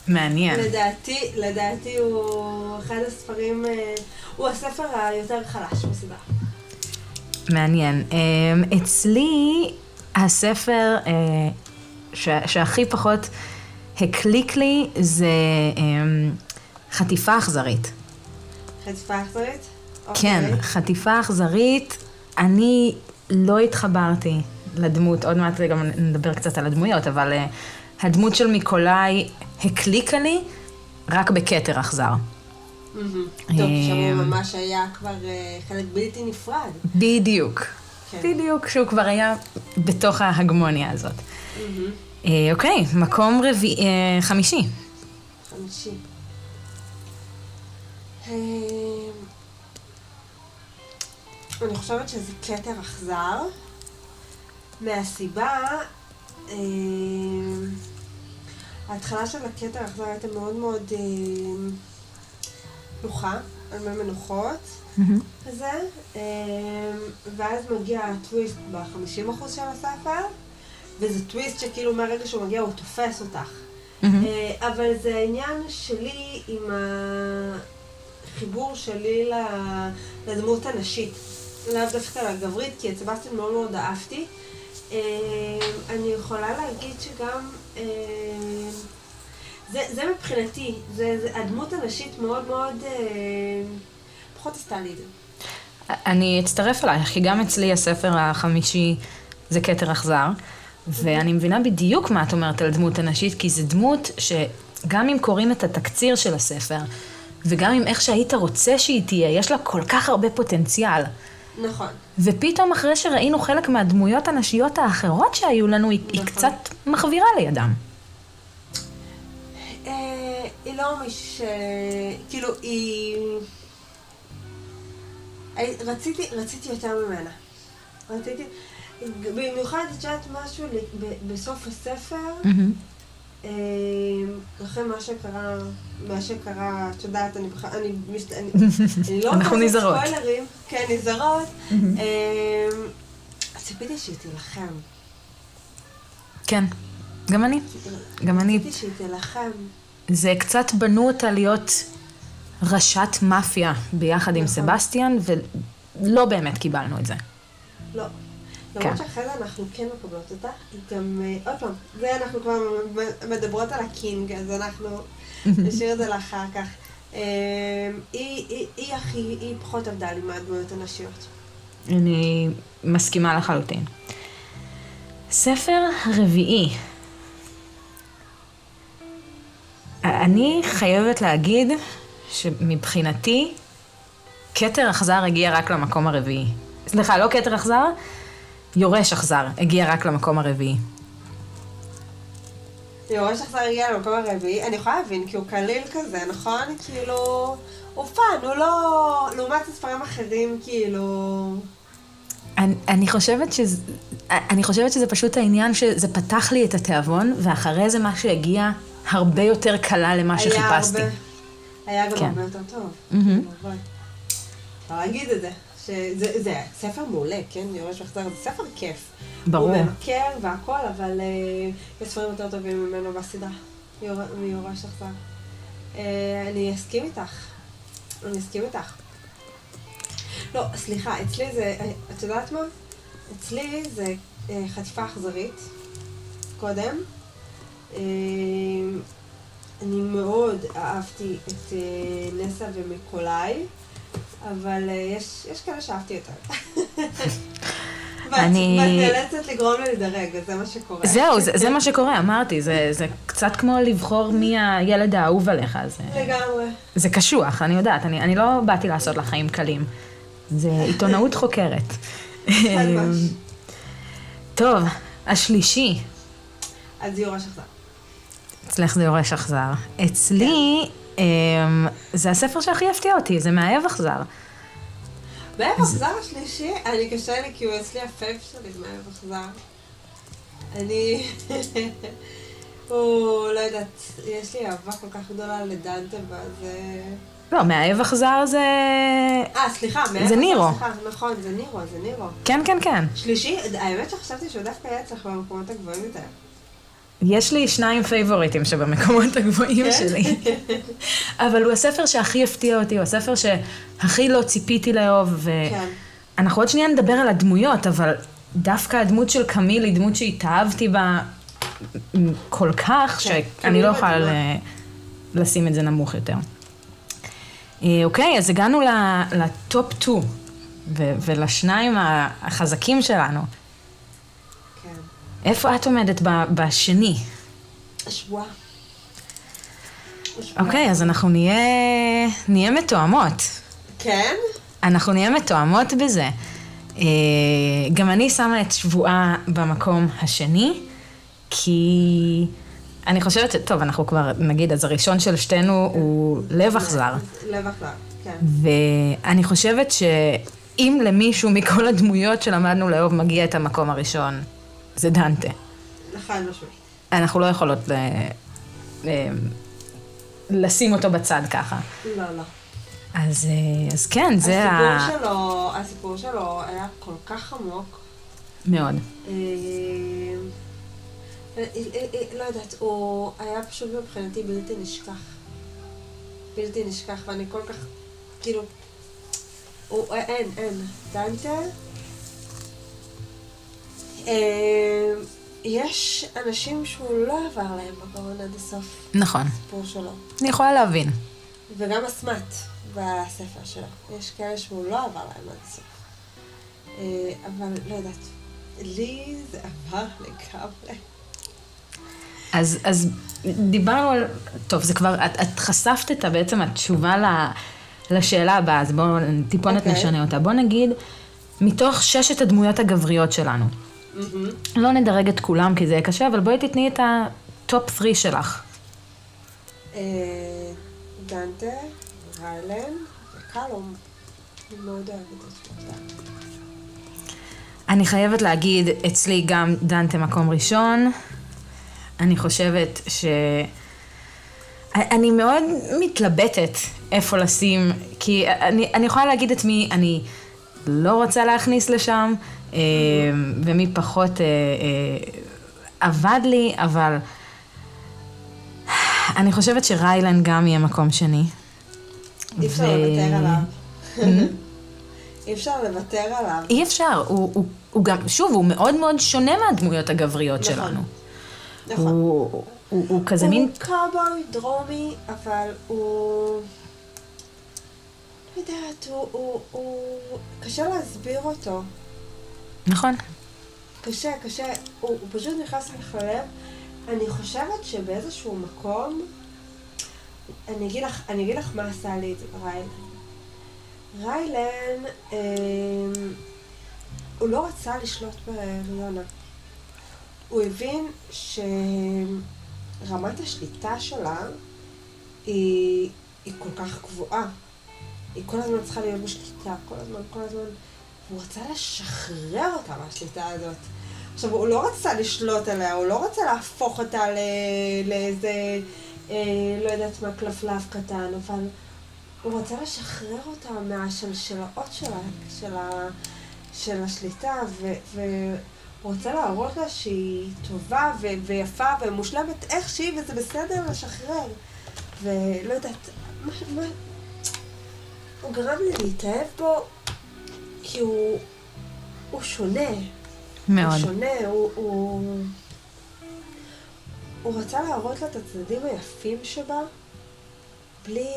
Speaker 1: מעניין.
Speaker 2: לדעתי, לדעתי הוא אחד הספרים, אה, הוא הספר היותר חלש בסדרה.
Speaker 1: מעניין. אה, אצלי הספר אה, ש, שהכי פחות הקליק לי זה חטיפה אכזרית.
Speaker 2: חטיפה אכזרית?
Speaker 1: כן, אוקיי. חטיפה אכזרית, אני לא התחברתי לדמות, עוד מעט גם נדבר קצת על הדמויות, אבל הדמות של מיקולאי הקליקה לי רק בכתר אכזר.
Speaker 2: טוב, שם הוא ממש היה כבר אה, חלק בלתי נפרד.
Speaker 1: בדיוק. כן. בדיוק, שהוא כבר היה בתוך ההגמוניה הזאת. אה, אוקיי, מקום רביעי, אה, חמישי.
Speaker 2: חמישי. אה, אני חושבת שזה כתר אכזר, מהסיבה, ההתחלה של הכתר האכזר הייתה מאוד מאוד נוחה, על מי מנוחות, כזה, ואז מגיע הטוויסט ב-50% של הספר. וזה טוויסט שכאילו מהרגע שהוא מגיע הוא תופס אותך. Mm-hmm. אבל זה העניין שלי עם החיבור שלי לדמות הנשית. לאו דווקא לגברית, כי את סבסטין מאוד מאוד אהבתי. אה, אני יכולה להגיד שגם... אה, זה, זה מבחינתי, זה, זה, הדמות הנשית מאוד מאוד פחות עשתה לי את זה.
Speaker 1: אני אצטרף אלייך, כי גם אצלי הספר החמישי זה כתר אכזר. ואני מבינה בדיוק מה את אומרת על דמות הנשית, כי זו דמות שגם אם קוראים את התקציר של הספר, וגם אם איך שהיית רוצה שהיא תהיה, יש לה כל כך הרבה פוטנציאל.
Speaker 2: נכון.
Speaker 1: ופתאום אחרי שראינו חלק מהדמויות הנשיות האחרות שהיו לנו, היא, נכון. היא קצת מחווירה לידם.
Speaker 2: אה, היא לא מש... כאילו, היא... רציתי, רציתי יותר ממנה. רציתי... במיוחד, את יודעת משהו בסוף הספר, אה, אחרי מה שקרה, מה שקרה, את יודעת, אני בכלל, אני, אני לא
Speaker 1: אנחנו נזהרות.
Speaker 2: ספוילרים, כן, נזהרות, אה, ציפיתי שהיא תילחם.
Speaker 1: כן, גם אני. גם אני.
Speaker 2: ציפיתי שהיא תילחם.
Speaker 1: זה קצת בנו אותה להיות ראשת מאפיה ביחד עם נכון. סבסטיאן, ולא באמת קיבלנו את זה.
Speaker 2: לא. למרות. שאחרי זה אנחנו כן מקבלות אותה, גם, אה, עוד פעם, זה אנחנו כבר מדברות על הקינג, אז אנחנו נשאיר את זה לאחר כך. אה, היא הכי, היא פחות עבדה לי מהדמויות הנשיות.
Speaker 1: אני מסכימה לחלוטין. ספר רביעי. אני חייבת להגיד שמבחינתי, כתר אכזר הגיע רק למקום הרביעי. סליחה, לא כתר אכזר, יורש אכזר הגיע רק למקום הרביעי.
Speaker 2: יורש אכזר הגיע למקום הרביעי, אני יכולה להבין, כי הוא קליל כזה, נכון? כאילו, הוא fun, הוא לא... לעומת ספרים אחרים, כאילו...
Speaker 1: אני, אני, חושבת שזה, אני חושבת שזה פשוט העניין שזה פתח לי את התיאבון, ואחרי זה מה שהגיע הרבה יותר קלה למה שחיפשתי.
Speaker 2: הרבה, היה גם כן. הרבה יותר טוב. Mm-hmm. אפשר להגיד את זה. שזה זה ספר מעולה, כן? יורש אכזר, זה ספר כיף.
Speaker 1: ברור. הוא
Speaker 2: ממכר והכל, אבל uh, יש ספרים יותר טובים ממנו בסדרה, מיורש מחזר. Uh, אני אסכים איתך. אני אסכים איתך. לא, סליחה, אצלי זה, את יודעת מה? אצלי זה uh, חטיפה אכזרית, קודם. Uh, אני מאוד אהבתי את uh, נסה ומיקולאי. אבל uh, יש, יש כאלה שאהבתי יותר.
Speaker 1: אני...
Speaker 2: ואת נאלצת לגרום לי לדרג, וזה מה שקורה.
Speaker 1: זהו, זה, זה מה שקורה, אמרתי, זה, זה קצת כמו לבחור מי הילד האהוב עליך. זה,
Speaker 2: לגמרי.
Speaker 1: זה קשוח, אני יודעת, אני, אני לא באתי לעשות לך חיים קלים. זה עיתונאות חוקרת.
Speaker 2: ממש.
Speaker 1: טוב, השלישי,
Speaker 2: אז יורש אכזר.
Speaker 1: אצלך זה יורש אכזר. אצלי, אמ, זה הספר שהכי הפתיע אותי, זה מאהב אכזר.
Speaker 2: מאהב אכזר השלישי, אני קשה לי כי הוא אצלי הפייב שלי, זה מאהב אכזר. אני... הוא, לא יודעת, יש לי אהבה כל כך גדולה לדנטה, וזה...
Speaker 1: לא, מאהב אכזר זה...
Speaker 2: אה, סליחה,
Speaker 1: זה
Speaker 2: אכזר,
Speaker 1: נירו.
Speaker 2: סליחה, נכון, זה נירו, זה נירו.
Speaker 1: כן, כן, כן.
Speaker 2: שלישי, האמת שחשבתי שהוא דווקא אצלך במקומות הגבוהים יותר.
Speaker 1: יש לי שניים פייבוריטים שבמקומות הגבוהים
Speaker 2: כן?
Speaker 1: שלי. אבל הוא הספר שהכי הפתיע אותי, הוא הספר שהכי לא ציפיתי לאהוב,
Speaker 2: כן.
Speaker 1: ואנחנו עוד שנייה נדבר על הדמויות, אבל דווקא הדמות של קמיל היא דמות שהתאהבתי בה כל כך, שאני
Speaker 2: קמיל
Speaker 1: לא יכולה. ל- לשים את זה נמוך יותר. אה, אוקיי, אז הגענו לטופ 2, ולשניים החזקים שלנו. איפה את עומדת בשני?
Speaker 2: השבועה.
Speaker 1: אוקיי, אז אנחנו נהיה, נהיה מתואמות.
Speaker 2: כן?
Speaker 1: אנחנו נהיה מתואמות בזה. אה, גם אני שמה את שבועה במקום השני, כי אני חושבת, טוב, אנחנו כבר נגיד, אז הראשון של שתינו הוא לב אכזר.
Speaker 2: לב אכזר, כן.
Speaker 1: ואני חושבת שאם למישהו מכל הדמויות שלמדנו לאהוב מגיע את המקום הראשון, זה דנטה.
Speaker 2: חד משמעית.
Speaker 1: אנחנו לא יכולות ל... ל... לשים אותו בצד ככה.
Speaker 2: לא, לא.
Speaker 1: אז, אה, אז כן, זה ה...
Speaker 2: הסיפור שלו, הסיפור שלו היה כל כך עמוק.
Speaker 1: מאוד.
Speaker 2: אה, אה, אה, אה, לא יודעת, הוא היה פשוט מבחינתי בלתי נשכח. בלתי נשכח, ואני כל כך, כאילו, הוא, אה, אין, אין. דנטה, יש אנשים שהוא לא עבר להם בגרון עד הסוף,
Speaker 1: נכון.
Speaker 2: הסיפור שלו.
Speaker 1: אני יכולה להבין.
Speaker 2: וגם אסמת בספר שלו. יש כאלה שהוא לא עבר להם עד הסוף. אה, אבל לא יודעת, לי זה עבר לגמרי.
Speaker 1: אז, אז דיברנו על... טוב, זה כבר... את, את חשפת את בעצם התשובה ל, לשאלה הבאה, אז בואו טיפונת
Speaker 2: אוקיי.
Speaker 1: נשנה אותה. בואו נגיד, מתוך ששת הדמויות הגבריות שלנו,
Speaker 2: מהמם.
Speaker 1: לא נדרג את כולם כי זה יהיה קשה, אבל בואי תתני את ה top 3 שלך.
Speaker 2: אה, דנטה, ריילן וקלום. אני מאוד אוהבת את שלושתם.
Speaker 1: אני חייבת להגיד, אצלי גם דנטה מקום ראשון. אני חושבת ש... אני מאוד מתלבטת איפה לשים, כי אני, אני יכולה להגיד את מי אני לא רוצה להכניס לשם, אה, ומי פחות אה, אה, עבד לי, אבל אני חושבת שריילן גם יהיה מקום שני.
Speaker 2: אי אפשר לוותר עליו. אי אפשר לוותר עליו.
Speaker 1: אי אפשר, הוא, הוא, הוא גם, שוב, הוא מאוד מאוד שונה מהדמויות הגבריות
Speaker 2: נכון.
Speaker 1: שלנו.
Speaker 2: נכון.
Speaker 1: הוא, הוא, הוא כזה
Speaker 2: הוא
Speaker 1: מין...
Speaker 2: קאובוי דרומי, אבל הוא... יודעת, הוא, הוא, הוא... קשה להסביר אותו.
Speaker 1: נכון.
Speaker 2: קשה, קשה. הוא, הוא פשוט נכנס לך ללב. אני חושבת שבאיזשהו מקום... אני אגיד לך, אני אגיד לך מה עשה לי את זה בריילן. ריילן, אה, הוא לא רצה לשלוט בריונה. הוא הבין שרמת השליטה שלה היא, היא כל כך גבוהה. היא כל הזמן צריכה להיות בשליטה, כל הזמן, כל הזמן. והוא רצה לשחרר אותה מהשליטה הזאת. עכשיו, הוא לא רצה לשלוט עליה, הוא לא רצה להפוך אותה לאיזה, אה, לא יודעת מה, כלפלף קטן, אבל הוא רצה לשחרר אותה מהשלשלאות שלה, של, ה, של השליטה, ו, והוא רצה להראות לה שהיא טובה ו, ויפה ומושלמת איך שהיא, וזה בסדר לשחרר. ולא יודעת, מה, מה, הוא גרם לי להתאהב בו כי הוא, הוא שונה.
Speaker 1: מאוד.
Speaker 2: הוא שונה, הוא, הוא... הוא רצה להראות לה את הצדדים היפים שבה, בלי...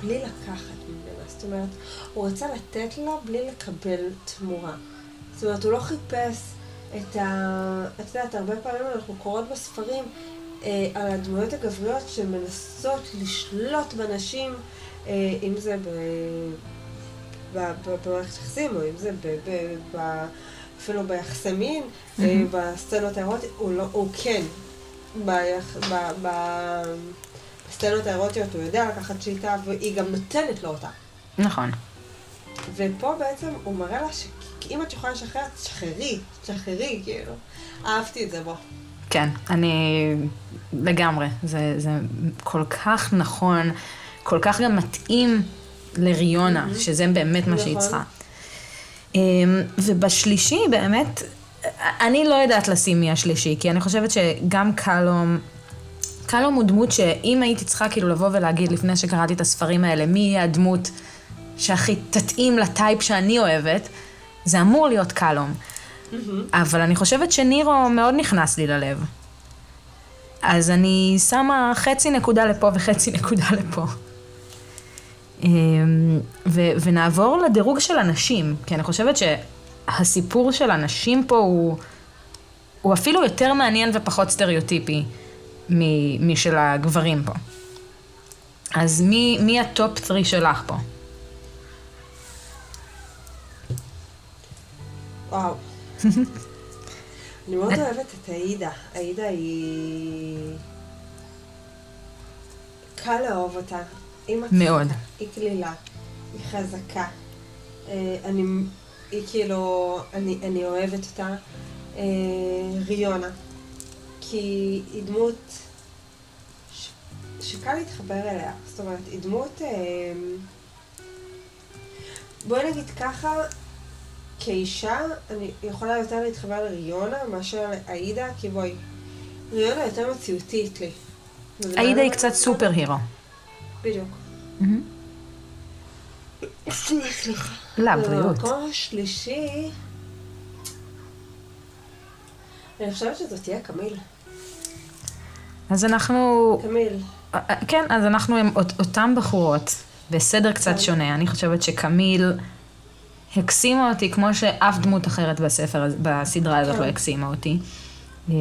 Speaker 2: בלי לקחת ממנה. זאת אומרת, הוא רצה לתת לה בלי לקבל תמורה. זאת אומרת, הוא לא חיפש את ה... את יודעת, הרבה פעמים אנחנו קוראות בספרים אה, על הדמויות הגבריות שמנסות לשלוט בנשים, אם זה. במערכת יחסים, או אם זה. אפילו ביחסי מין, mm-hmm. בסצנות האירוטיות, הוא, לא, הוא כן, בסצנות האירוטיות הוא יודע לקחת שליטה, והיא גם נותנת לו אותה.
Speaker 1: נכון.
Speaker 2: ופה בעצם הוא מראה לה שאם את יכולה לשחרר, תשחררי, תשחררי, כאילו. אהבתי את זה בו.
Speaker 1: כן, אני לגמרי. זה, זה כל כך נכון, כל כך גם מתאים לריונה, mm-hmm. שזה באמת מה שהיא נכון. צריכה. אמ, ובשלישי באמת, אני לא יודעת לשים מי השלישי, כי אני חושבת שגם קלום, קלום הוא דמות שאם הייתי צריכה כאילו לבוא ולהגיד לפני שקראתי את הספרים האלה, מי יהיה הדמות שהכי תתאים לטייפ שאני אוהבת, זה אמור להיות קלום. Mm-hmm. אבל אני חושבת שנירו מאוד נכנס לי ללב. אז אני שמה חצי נקודה לפה וחצי נקודה לפה. אמ, ו- ונעבור לדירוג של הנשים, כי אני חושבת שהסיפור של הנשים פה הוא, הוא אפילו יותר מעניין ופחות סטריאוטיפי משל הגברים פה. אז מי, מי ה top 3 שלך פה?
Speaker 2: וואו. אני מאוד אוהבת את עאידה. עאידה היא... קל לאהוב אותה. היא
Speaker 1: מאוד.
Speaker 2: היא כלילה, היא חזקה. אה, אני, היא כאילו, אני, אני אוהבת אותה. אה, ריונה, כי היא דמות ש, שקל להתחבר אליה. זאת אומרת, היא דמות... אה, בואי נגיד ככה, כאישה, אני יכולה יותר להתחבר לריונה מאשר לעאידה, כי בואי, ריונה יותר מציאותית לי.
Speaker 1: עאידה היא קצת סופר הירו.
Speaker 2: בדיוק. סליחה.
Speaker 1: לבריאות.
Speaker 2: במקום השלישי, אני חושבת שזאת תהיה קמיל.
Speaker 1: אז אנחנו...
Speaker 2: קמיל.
Speaker 1: אה, אה, כן, אז אנחנו עם אותן בחורות, בסדר קצת כן. שונה. אני חושבת שקמיל הקסימה אותי כמו שאף דמות אחרת בספר, בסדרה הזאת כן. לא הקסימה אותי. אה,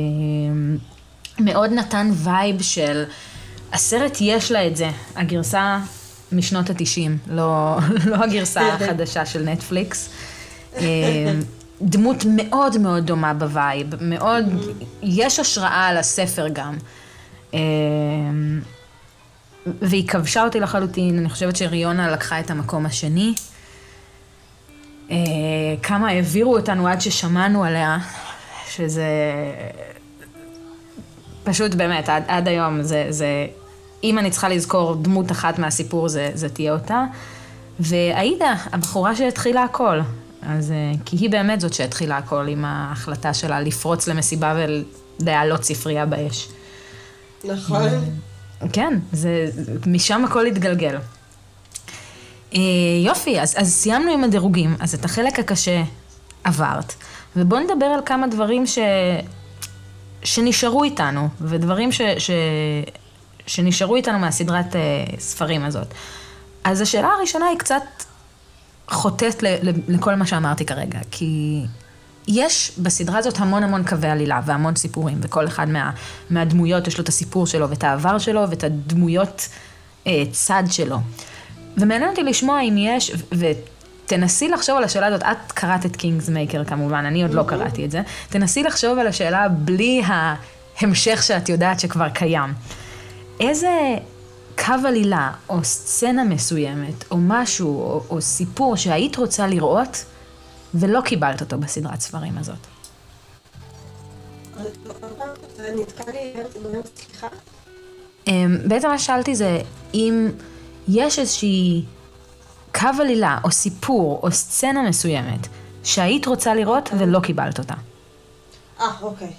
Speaker 1: מאוד נתן vibe של... הסרט יש לה את זה, הגרסה משנות התשעים, לא, לא הגרסה החדשה של נטפליקס. אה, דמות מאוד מאוד דומה ב vibe, מאוד, יש השראה על הספר גם. אה, והיא כבשה אותי לחלוטין, אני חושבת שריונה לקחה את המקום השני. אה, כמה העבירו אותנו עד ששמענו עליה, שזה פשוט באמת, עד, עד היום זה, זה אם אני צריכה לזכור דמות אחת מהסיפור, זה, זה תהיה אותה. ועאידה, הבחורה שהתחילה הכל. אז, אה, כי היא באמת זאת שהתחילה הכל עם ההחלטה שלה לפרוץ למסיבה ולהעלות ספרייה באש.
Speaker 2: נכון.
Speaker 1: כן, זה, משם הכל התגלגל. אה, יופי, אז, אז סיימנו עם הדירוגים, אז את החלק הקשה עברת, ובואו נדבר על כמה דברים ש... שנשארו איתנו, ודברים ש... ש... שנשארו איתנו מהסדרת uh, ספרים הזאת. אז השאלה הראשונה היא קצת חוטאת ל- ל- לכל מה שאמרתי כרגע, כי יש בסדרה הזאת המון המון קווי עלילה והמון סיפורים, וכל אחד מה, מהדמויות יש לו את הסיפור שלו ואת העבר שלו ואת הדמויות uh, צד שלו. ומעניין אותי לשמוע אם יש, ותנסי לחשוב על השאלה הזאת, את קראת את קינגס מייקר כמובן, אני עוד לא קראתי את זה, תנסי לחשוב על השאלה בלי ההמשך שאת יודעת שכבר קיים. איזה קו עלילה, או סצנה מסוימת, או משהו, או, או סיפור שהיית רוצה לראות, ולא קיבלת אותו בסדרת ספרים הזאת? אמ, בעצם מה ששאלתי זה, אם יש איזושהי קו עלילה, או סיפור, או סצנה מסוימת, שהיית רוצה לראות ולא קיבלת אותה.
Speaker 2: אה, אוקיי.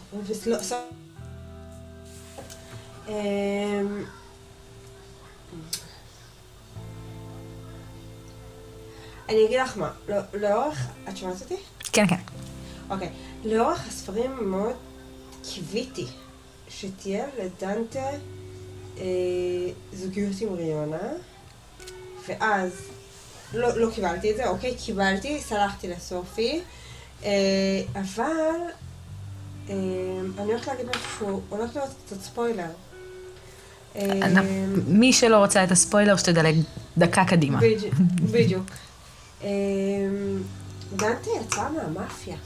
Speaker 2: אמ, אני אגיד לך מה, לא, לאורך, את שומעת אותי?
Speaker 1: כן, כן.
Speaker 2: אוקיי, לאורך הספרים מאוד קיוויתי שתהיה לדנטה אה, זוגיות עם ריונה, ואז לא, לא קיבלתי את זה, אוקיי, קיבלתי, סלחתי לסופי, אה, אבל אה, אני הולכת להגיד משהו שהוא הולך להיות קצת ספוילר.
Speaker 1: אה, מי שלא רוצה את הספוילר, שתדלג דקה קדימה.
Speaker 2: בדיוק. דנטי יצא מהמאפיה.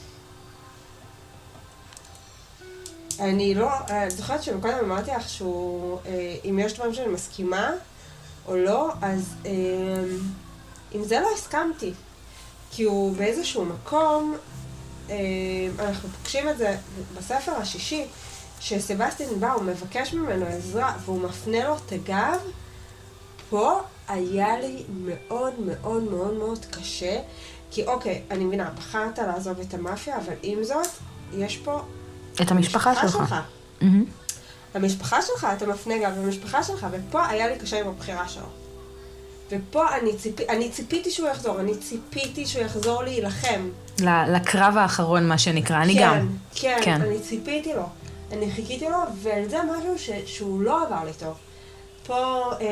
Speaker 2: אני לא, אני זוכרת שקודם אמרתי לך שהוא, אם יש דברים שאני מסכימה או לא, אז עם זה לא הסכמתי. כי הוא באיזשהו מקום, אנחנו פוגשים את זה בספר השישי, שסבסטין בא, הוא מבקש ממנו עזרה, והוא מפנה לו את הגב, פה היה לי מאוד מאוד מאוד מאוד קשה, כי אוקיי, אני מבינה, בחרת לעזוב את המאפיה, אבל עם זאת, יש פה...
Speaker 1: את המשפחה שלך. שלך. Mm-hmm.
Speaker 2: המשפחה שלך, אתה מפנה גב למשפחה שלך, ופה היה לי קשה עם הבחירה שלו. ופה אני, ציפ... אני ציפיתי שהוא יחזור, אני ציפיתי שהוא יחזור להילחם.
Speaker 1: לקרב האחרון, מה שנקרא, אני
Speaker 2: כן,
Speaker 1: גם.
Speaker 2: כן, כן, אני ציפיתי לו. אני חיכיתי לו, וזה משהו ש... שהוא לא עבר לי טוב. פה, אה,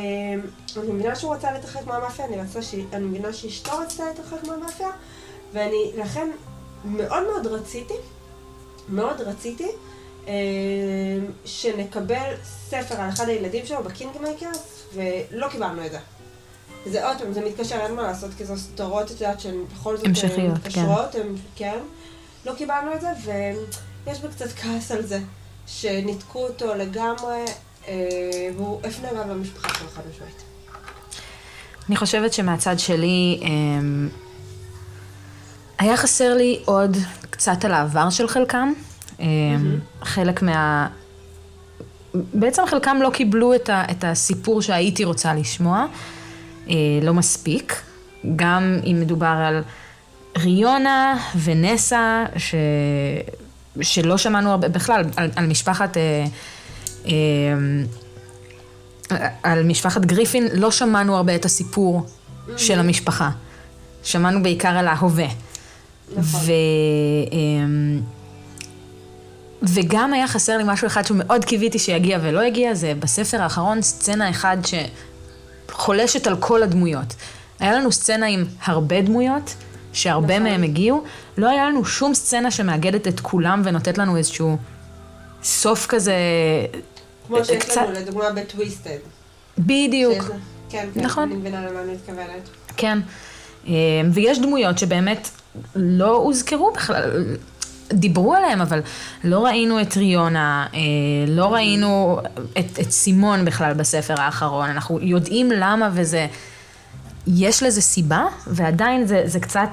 Speaker 2: אני מבינה שהוא רצה להתרחק מהמאפיה, אני, רצה ש... אני מבינה שאשתו רצתה להתרחק מהמאפיה, ואני לכן מאוד מאוד רציתי, מאוד רציתי, אה, שנקבל ספר על אחד הילדים שלו בקינגמייקרס, ולא קיבלנו את זה. זה עוד פעם, זה מתקשר, אין מה לעשות, כי זו סדרות, את יודעת, שהן בכל זאת
Speaker 1: המשכיות, כן. מתקשרות,
Speaker 2: כן. כן. לא קיבלנו את זה, ויש בי קצת כעס על זה, שניתקו אותו לגמרי, אה, והוא הפנה גם למשפחה שלו חד משמעית.
Speaker 1: אני חושבת שמהצד שלי, אה, היה חסר לי עוד קצת על העבר של חלקם. Mm-hmm. חלק מה... בעצם חלקם לא קיבלו את, ה, את הסיפור שהייתי רוצה לשמוע. אה, לא מספיק. גם אם מדובר על ריונה ונסה, ש... שלא שמענו הרבה, בכלל, על, על משפחת... אה, אה, על משפחת גריפין לא שמענו הרבה את הסיפור mm-hmm. של המשפחה. שמענו בעיקר על ההווה. נכון. ו... אה, וגם היה חסר לי משהו אחד שמאוד קיוויתי שיגיע ולא הגיע, זה בספר האחרון סצנה אחד ש... חולשת על כל הדמויות. היה לנו סצנה עם הרבה דמויות, שהרבה נכון. מהם הגיעו, לא היה לנו שום סצנה שמאגדת את כולם ונותנת לנו איזשהו סוף כזה...
Speaker 2: כמו שיש קצת... לנו לדוגמה בטוויסטד.
Speaker 1: בדיוק.
Speaker 2: שיש... כן, כן,
Speaker 1: נכון.
Speaker 2: אני מבינה למה אני מתכוונת.
Speaker 1: כן. אה, ויש דמויות שבאמת לא הוזכרו בכלל, דיברו עליהם, אבל לא ראינו את ריונה, אה, לא ראינו את, את סימון בכלל בספר האחרון, אנחנו יודעים למה וזה, יש לזה סיבה, ועדיין זה, זה קצת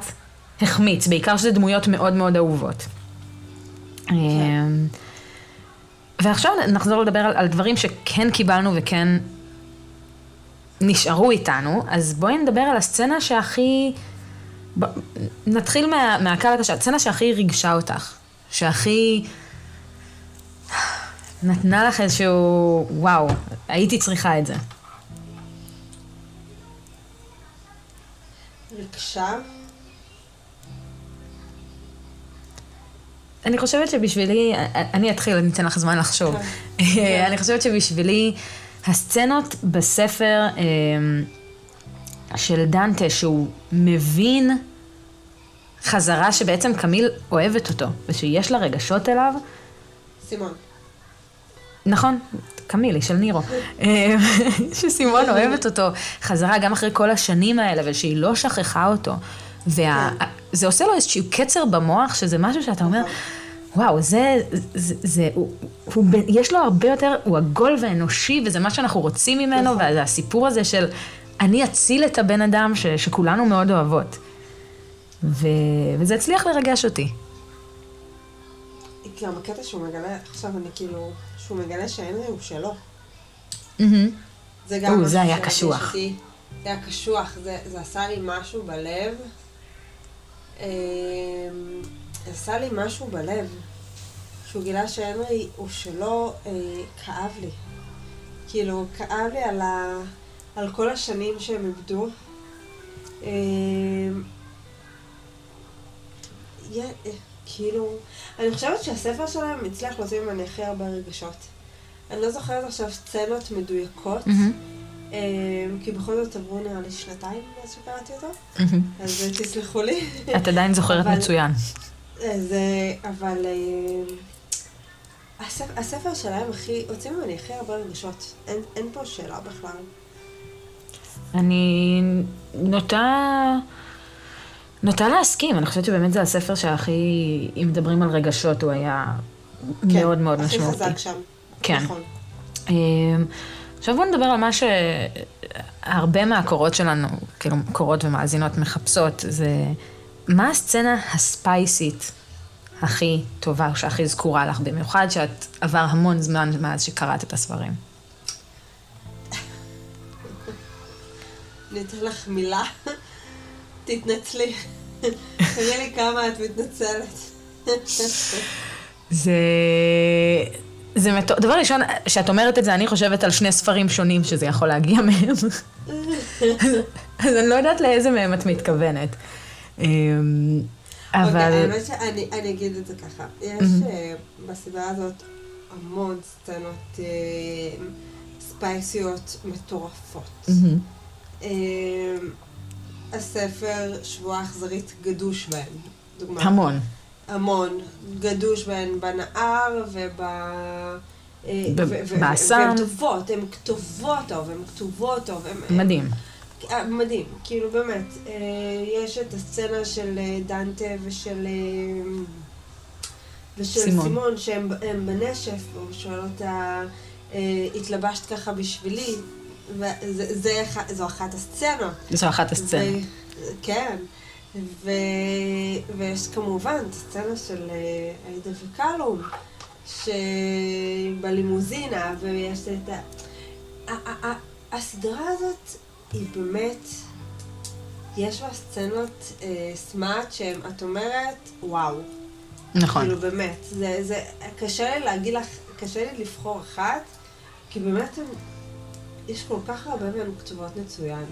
Speaker 1: החמיץ, בעיקר שזה דמויות מאוד מאוד אהובות. כן. ועכשיו נחזור לדבר על, על דברים שכן קיבלנו וכן נשארו איתנו, אז בואי נדבר על הסצנה שהכי... ב... נתחיל מה... מהקל הקשה, הסצנה שהכי ריגשה אותך, שהכי נתנה לך איזשהו, וואו, הייתי צריכה את זה.
Speaker 2: ריגשה?
Speaker 1: אני חושבת שבשבילי, אני אתחיל, אני אתן לך זמן לחשוב. כן. אני חושבת שבשבילי, הסצנות בספר... של דנטה, שהוא מבין חזרה שבעצם קמיל אוהבת אותו, ושיש לה רגשות אליו.
Speaker 2: סימון.
Speaker 1: נכון, קמילי של נירו. אה, שסימון אוהבת אותו חזרה גם אחרי כל השנים האלה, ושהיא לא שכחה אותו. וזה כן. עושה לו איזשהו קצר במוח, שזה משהו שאתה אומר, וואו, זה, זה, זה הוא, הוא, יש לו הרבה יותר, הוא עגול ואנושי, וזה מה שאנחנו רוצים ממנו, נכון. וזה הסיפור הזה של אני אציל את הבן אדם ש, שכולנו מאוד אוהבות. ו, וזה הצליח לרגש אותי.
Speaker 2: גם הקטע שהוא מגלה, עכשיו אני כאילו, שהוא מגלה שהנרי הוא שלו.
Speaker 1: זה גם משהו זה היה קשוח.
Speaker 2: זה היה קשוח, זה, זה עשה לי משהו בלב. זה עשה לי משהו בלב. שהוא גילה שהנרי הוא שלו, אה, כאב לי. כאילו, כאב לי על ה... על כל השנים שהם איבדו. אמ, כאילו, אני חושבת שהספר שלהם הצליח להוציא ממני הכי הרבה רגשות. אני לא זוכרת עכשיו סצנות מדויקות, mm-hmm. כי בכל זאת עברו נראה לי שנתיים מאז שקראתי אותו. אז תסלחו לי.
Speaker 1: את עדיין זוכרת. מצוין.
Speaker 2: זה, אבל הספר, הספר שלהם הכי, הוציא ממני הכי הרבה רגשות. אין פה שאלה בכלל.
Speaker 1: אני נוטה... נוטה להסכים, אני חושבת שבאמת זה הספר שהכי, אם מדברים על רגשות, הוא היה כן, מאוד מאוד משמעותי.
Speaker 2: כן, הכי חזק שם.
Speaker 1: כן. נכון. אמ, עכשיו בואו נדבר על מה שהרבה מהקורות שלנו, כאילו קורות ומאזינות מחפשות, זה מה הסצנה הספייסית הכי טובה, שהכי זכורה לך, במיוחד שאת עבר המון זמן מאז שקראת את הספרים.
Speaker 2: אני אתן לך מילה, תתנצלי. תראי לי כמה את מתנצלת.
Speaker 1: זה... זה מטור... דבר ראשון, כשאת אומרת את זה, אני חושבת על שני ספרים שונים שזה יכול להגיע מהם. אז אני לא יודעת לאיזה מהם את מתכוונת. אמ,
Speaker 2: אבל... אוקיי, האמת שאני אגיד את זה ככה. יש אה, בסדרה הזאת המון סצנות אה, ספייסיות מטורפות. אמ, הספר שבועה אכזרית גדוש בהן,
Speaker 1: דוגמה. המון.
Speaker 2: המון. גדוש בהן בנהר וב...
Speaker 1: באסם.
Speaker 2: והן כתובות, הן כתובות טוב, הן כתובות טוב.
Speaker 1: מדהים.
Speaker 2: אה, מדהים, כאילו באמת, אה, יש את הסצנה של אה, דנטה ושל... ושל סימון, סימון שהם בנשף, והוא שואל אותה, התלבשת ככה בשבילי, וזו אחת הסצנות.
Speaker 1: זו אחת הסצנות.
Speaker 2: כן. ו... ויש כמובן את הסצנה של עאידה וקלום, שבלימוזינה, ויש את ה... הסדרה הזאת היא באמת, יש בה סצנות אה, סמארט שהן, את אומרת, וואו.
Speaker 1: נכון.
Speaker 2: כאילו באמת, זה, זה, קשה לי להגיד לך, קשה לי לבחור אחת, כי באמת הם, יש כל כך הרבה מהן כתובות מצוין.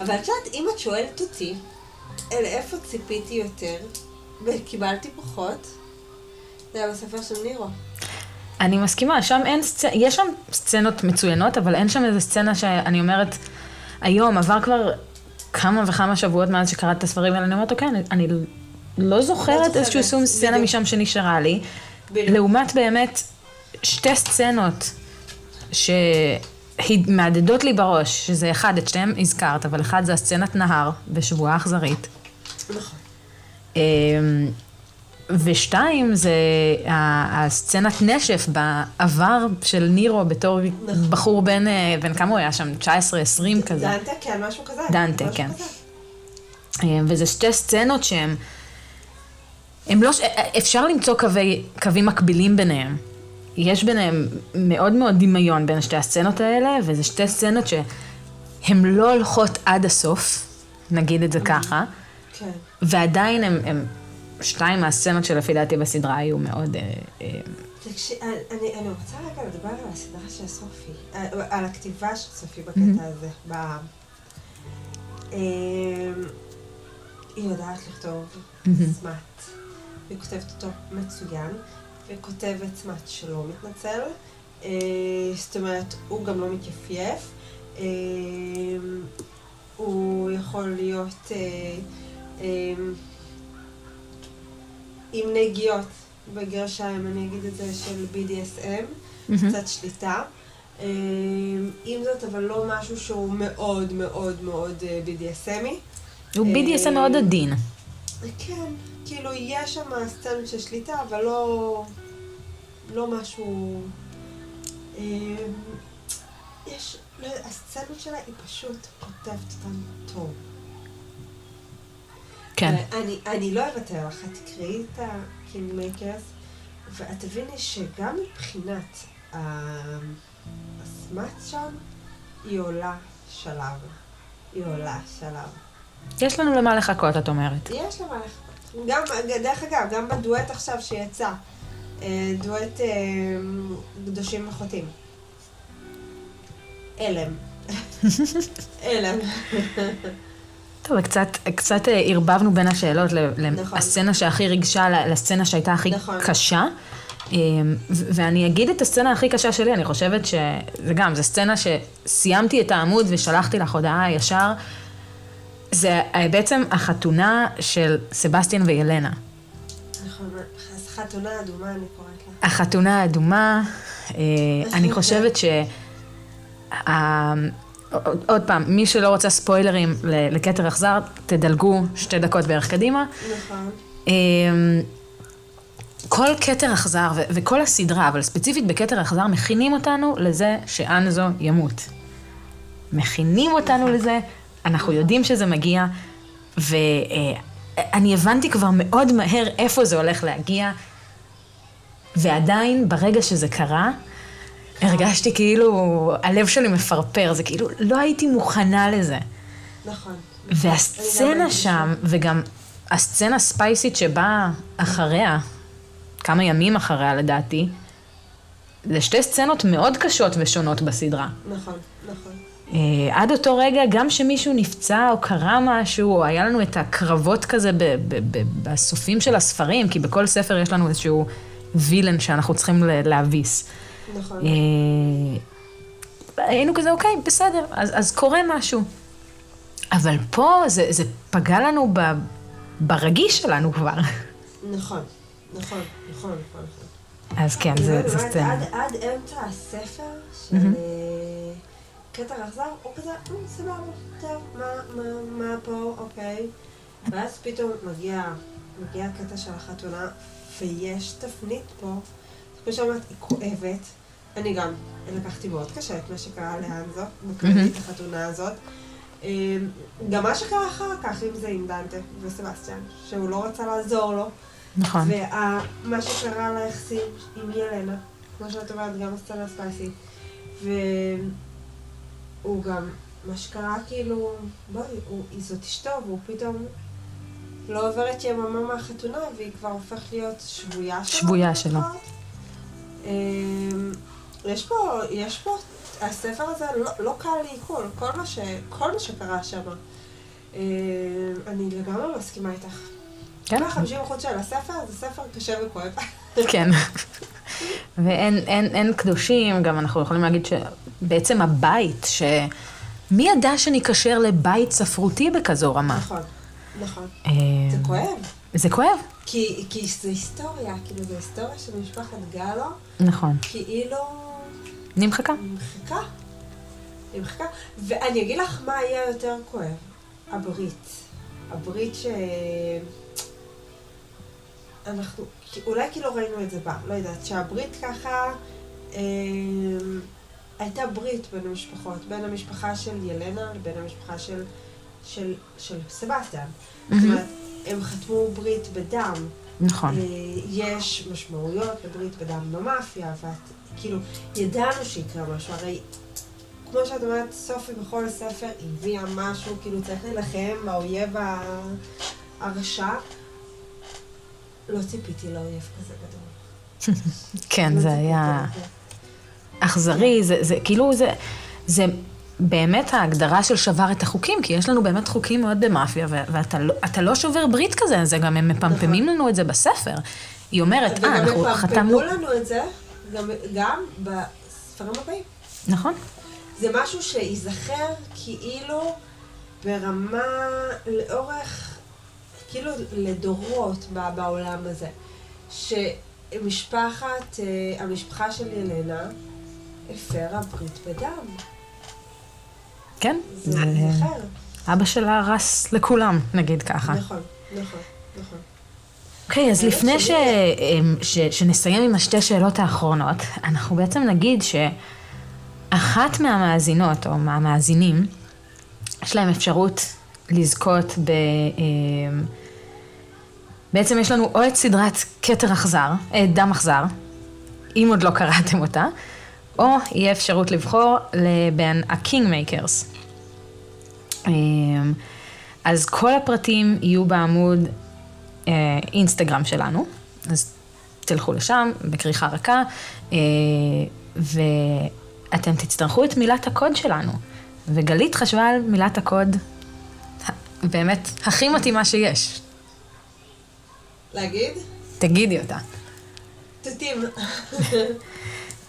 Speaker 2: אבל את יודעת, אם את שואלת אותי, אל איפה ציפיתי יותר, וקיבלתי פחות, זה היה בספר של נירו.
Speaker 1: אני מסכימה, שם אין סצנות, יש שם סצנות מצוינות, אבל אין שם איזה סצנה שאני אומרת, היום, עבר כבר כמה וכמה שבועות מאז שקראת את הספרים האלה, אני אומרת, אוקיי, אני, אני לא זוכרת איזשהו סום סצנה משם שנשארה לי. לעומת באמת שתי סצנות שמהדהדות לי בראש, שזה אחד, את שתיהן הזכרת, אבל אחד זה הסצנת נהר בשבועה אכזרית. נכון. אמ, ושתיים, זה הסצנת נשף בעבר של נירו בתור נכון. בחור בן, אה, בן כמה הוא היה שם? 19-20 כזה.
Speaker 2: דנטה, כן, משהו כזה.
Speaker 1: דנטה,
Speaker 2: משהו
Speaker 1: כן. כזה. אה, וזה שתי סצנות שהן, הם לא, אפשר למצוא קווי, קווים מקבילים ביניהם. יש ביניהם מאוד מאוד דמיון בין שתי הסצנות האלה, וזה שתי סצנות שהן לא הולכות עד הסוף, נגיד את זה ככה. כן. ועדיין הם שתיים מהסצנות שלפי דעתי בסדרה היו מאוד... אה,
Speaker 2: אה, אני, אני רוצה רגע לדבר על הסדרה של סופי, אה, על הכתיבה של סופי בקטע הזה. ב... היא יודעת לכתוב סמאט, היא כותבת אותו מצוין, והיא כותבת סמאט שלא מתנצל, זאת אומרת, הוא גם לא מתייפייף, הוא יכול להיות... עם נגיעות, בגרשיים, אני אגיד את זה, של BDSM. קצת שליטה. עם זאת, אבל לא משהו שהוא מאוד מאוד מאוד אה, BDSMי.
Speaker 1: הוא BDSM מאוד עדין.
Speaker 2: כן, כאילו יש שם סצנות של שליטה, אבל לא, לא משהו... אמ, יש, לא, הסצנות שלה היא פשוט כותבת אותן טוב.
Speaker 1: כן.
Speaker 2: אני, אני לא אוותר לך, תקראי את הקינג מייקרס, ואת תביני שגם מבחינת ה smut שם, היא עולה שלב. היא עולה שלב.
Speaker 1: יש לנו למה לחכות, את אומרת.
Speaker 2: יש למה לחכות. גם, דרך אגב, גם בדואט עכשיו שיצא, דואט אה, קדושים וחוטאים. הלם. הלם.
Speaker 1: טוב, קצת, קצת אה, ערבבנו בין השאלות נכון. לסצנה שהכי ריגשה לסצנה שהייתה הכי נכון. קשה. ואני אגיד את הסצנה הכי קשה שלי, אני חושבת שזה גם, זו סצנה שסיימתי את העמוד ושלחתי לך הודעה ישר. זה אה, בעצם החתונה של סבסטיאן וילנה. נכון.
Speaker 2: נכון, חתונה אדומה אני קוראת לה.
Speaker 1: החתונה האדומה, אה, אני חושבת ש... עוד פעם, מי שלא רוצה ספוילרים לכתר אכזר, תדלגו שתי דקות בערך קדימה.
Speaker 2: נכון.
Speaker 1: אמ, כל כתר אכזר, וכל הסדרה, אבל ספציפית בכתר אכזר, מכינים אותנו לזה שאנזו ימות. מכינים אותנו נכון. לזה, אנחנו יודעים שזה מגיע, ואני הבנתי כבר מאוד מהר איפה זה הולך להגיע, ועדיין, ברגע שזה קרה, הרגשתי כאילו, הלב שלי מפרפר, זה כאילו, לא הייתי מוכנה לזה.
Speaker 2: נכון.
Speaker 1: והסצנה שם, וגם הסצנה ספייסית שבאה אחריה, כמה ימים אחריה לדעתי, זה שתי סצנות מאוד קשות ושונות בסדרה.
Speaker 2: נכון, נכון.
Speaker 1: Uh, עד אותו רגע, גם שמישהו נפצע או קרה משהו, או היה לנו את הקרבות כזה בסופים של הספרים, כי בכל ספר יש לנו איזשהו וילן שאנחנו צריכים להביס.
Speaker 2: נכון.
Speaker 1: Uh, היינו כזה, אוקיי, בסדר, אז, אז קורה משהו. אבל פה זה, זה פגע לנו ב, ברגיש שלנו כבר.
Speaker 2: נכון, נכון, נכון, נכון.
Speaker 1: אז כן, זה, זה סצנה.
Speaker 2: עד, עד אמצע הספר של אה, קטע אכזר, הוא כזה, אה, סבבה, טוב, מה, מה, מה פה, אוקיי. ואז פתאום מגיע, מגיע הקטע של החתונה, ויש תפנית פה, כמו שאמרת, היא כואבת. אני גם לקחתי מאוד קשה את מה שקרה לאנזו, בכללית החתונה הזאת. אמ, גם מה שקרה אחר כך, אם זה עם דנטה וסבסטיאן, שהוא לא רצה לעזור לו.
Speaker 1: נכון.
Speaker 2: ומה שקרה ליחסים עם ילנה, כמו שאת אומרת, גם הסצנה ספייסית. והוא גם, מה שקרה כאילו, בואי, זאת אשתו, והוא פתאום לא עוברת יממה מהחתונה, והיא כבר הופכת להיות שבויה שלו.
Speaker 1: שבויה שלו.
Speaker 2: אמ, יש פה, יש פה הספר הזה לא, לא קל לעיכול, כל מה, ש, כל מה שקרה שם. אה, אני לגמרי מסכימה איתך. כן. 50% של הספר זה ספר קשה וכואב.
Speaker 1: כן. ואין אין, אין קדושים, גם אנחנו יכולים להגיד שבעצם הבית, שמי ידע שניקשר לבית ספרותי בכזו רמה?
Speaker 2: נכון, נכון. אה, זה כואב.
Speaker 1: זה כואב.
Speaker 2: כי, כי זה היסטוריה, כאילו זה היסטוריה של משפחת גלו.
Speaker 1: נכון.
Speaker 2: כאילו...
Speaker 1: נמחקה.
Speaker 2: נמחקה. נמחקה. ואני אגיד לך מה יהיה יותר כואב. הברית. הברית ש... אנחנו, אולי כאילו ראינו את זה בה, לא יודעת, שהברית ככה, אה, הייתה ברית בין המשפחות, בין המשפחה של ילנה לבין המשפחה של, של, של סבסטיאן. Mm-hmm. זאת אומרת, הם חתמו ברית בדם.
Speaker 1: נכון. אה,
Speaker 2: יש משמעויות לברית בדם במאפיה, ואת כאילו, ידענו שיקרה משהו, הרי כמו שאת אומרת, סופי בכל ספר הביאה משהו, כאילו צריך להילחם באויב הרשע. לא ציפיתי לאויב כזה גדול.
Speaker 1: כן, זה היה אכזרי, זה, זה כאילו, זה, זה באמת ההגדרה של שבר את החוקים, כי יש לנו באמת חוקים מאוד במאפיה, ואתה לא, לא שובר ברית כזה, זה גם הם מפמפמים נכון. לנו את זה בספר. היא אומרת, אה, אנחנו חתמנו...
Speaker 2: וגם מפמפמו לנו את זה גם, גם בספרים הבאים.
Speaker 1: נכון.
Speaker 2: זה משהו שייזכר כאילו ברמה לאורך, כאילו לדורות בעולם הזה. שמשפחת, אה, המשפחה של ילנה הפרה ברית בדם.
Speaker 1: כן.
Speaker 2: זה ייזכר.
Speaker 1: אבא שלה הרס לכולם, נגיד ככה.
Speaker 2: נכון, נכון, נכון.
Speaker 1: אוקיי, אז לפני ש... אמ, ש... שנסיים עם השתי שאלות האחרונות, אנחנו בעצם נגיד שאחת מהמאזינות או מהמאזינים, יש להם אפשרות לזכות ב... אמ, בעצם יש לנו או את סדרת כתר אכזר, אה, דם אכזר, אם עוד לא קראתם אותה, או יהיה אפשרות לבחור לבין ה-King Makers. אמ, אז כל הפרטים יהיו בעמוד אה, אינסטגרם שלנו, אז תלכו לשם בכריכה רכה, אה, ואתם תצטרכו את מילת הקוד שלנו. וגלית חשבה על מילת הקוד באמת הכי מתאימה שיש.
Speaker 2: להגיד?
Speaker 1: תגידי אותה.
Speaker 2: תותים.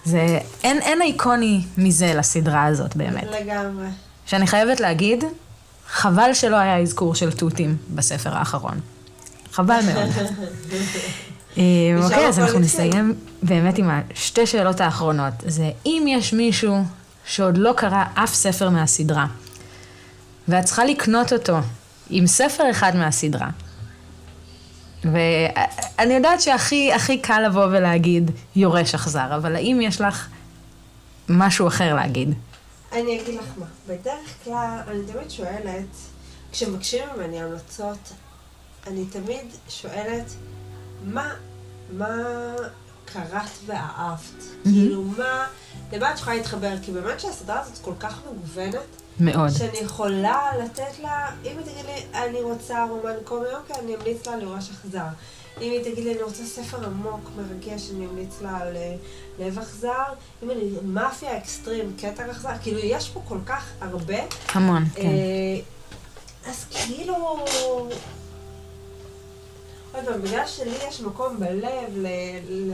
Speaker 1: זה, אין, אין איקוני מזה לסדרה הזאת באמת.
Speaker 2: לגמרי.
Speaker 1: שאני חייבת להגיד, חבל שלא היה אזכור של תותים בספר האחרון. חבל מאוד. אוקיי, אז אנחנו נסיים באמת עם השתי שאלות האחרונות. זה אם יש מישהו שעוד לא קרא אף ספר מהסדרה, ואת צריכה לקנות אותו עם ספר אחד מהסדרה, ואני יודעת שהכי הכי קל לבוא ולהגיד יורש אכזר, אבל האם יש לך משהו אחר להגיד?
Speaker 2: אני אגיד לך מה, בדרך כלל אני תמיד שואלת, כשמבקשים ממני המלצות, אני תמיד שואלת, מה, מה קראת ואהבת? Mm-hmm. כאילו, מה, למה את יכולה להתחבר? כי באמת שהסדרה הזאת כל כך מגוונת,
Speaker 1: מאוד.
Speaker 2: שאני יכולה לתת לה, אם היא תגיד לי, אני רוצה רומן קומי, אוקיי, אני אמליץ לה לראש אכזר. אם היא תגיד לי, אני רוצה ספר עמוק, מרגש, אני אמליץ לה על לב אכזר. אם אני, מאפיה אקסטרים, קטע אכזר, כאילו, יש פה כל כך הרבה.
Speaker 1: המון, כן.
Speaker 2: אז כאילו... עוד פעם, בגלל שלי יש מקום בלב ל... ל...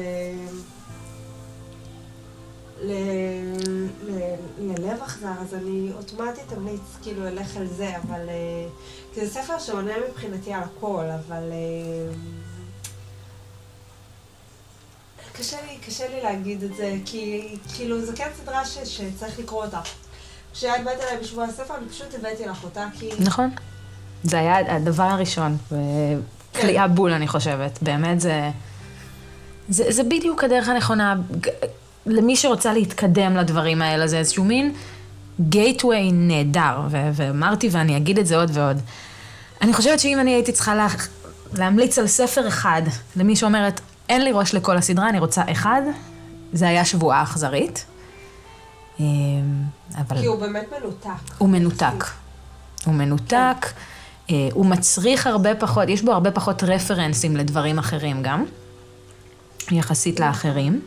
Speaker 2: ללב אכזר, אז אני אוטומטית אמליץ כאילו אלך על זה, אבל... כי זה ספר שעונה מבחינתי על הכל, אבל... קשה לי, קשה לי להגיד את זה, כי כאילו זו כן סדרה ש, שצריך לקרוא אותה. כשאת באת אליי בשבוע הספר, אני פשוט הבאתי לך אותה, כי...
Speaker 1: נכון. זה היה הדבר הראשון, וכליאה כן. בול, אני חושבת. באמת זה... זה, זה בדיוק הדרך הנכונה. למי שרוצה להתקדם לדברים האלה, זה איזשהו מין גייטווי נהדר, ו- ואמרתי ואני אגיד את זה עוד ועוד. אני חושבת שאם אני הייתי צריכה לה... להמליץ על ספר אחד למי שאומרת, אין לי ראש לכל הסדרה, אני רוצה אחד, זה היה שבועה אכזרית.
Speaker 2: אמ, אבל... כי הוא באמת מנותק.
Speaker 1: הוא מנותק. הוא מנותק, כן. הוא מצריך הרבה פחות, יש בו הרבה פחות רפרנסים לדברים אחרים גם, יחסית לאחרים.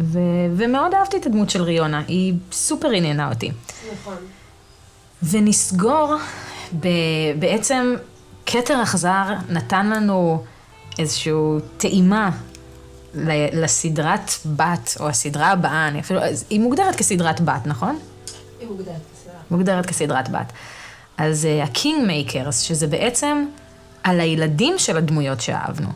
Speaker 1: ו- ומאוד אהבתי את הדמות של ריונה, היא סופר עניינה אותי.
Speaker 2: נכון.
Speaker 1: ונסגור, ב- בעצם כתר אכזר נתן לנו איזושהי טעימה לסדרת בת, או הסדרה הבאה, אני אפילו, היא מוגדרת כסדרת בת, נכון?
Speaker 2: היא מוגדרת כסדרת.
Speaker 1: מוגדרת כסדרת בת. אז הקינג uh, מייקרס, שזה בעצם על הילדים של הדמויות שאהבנו.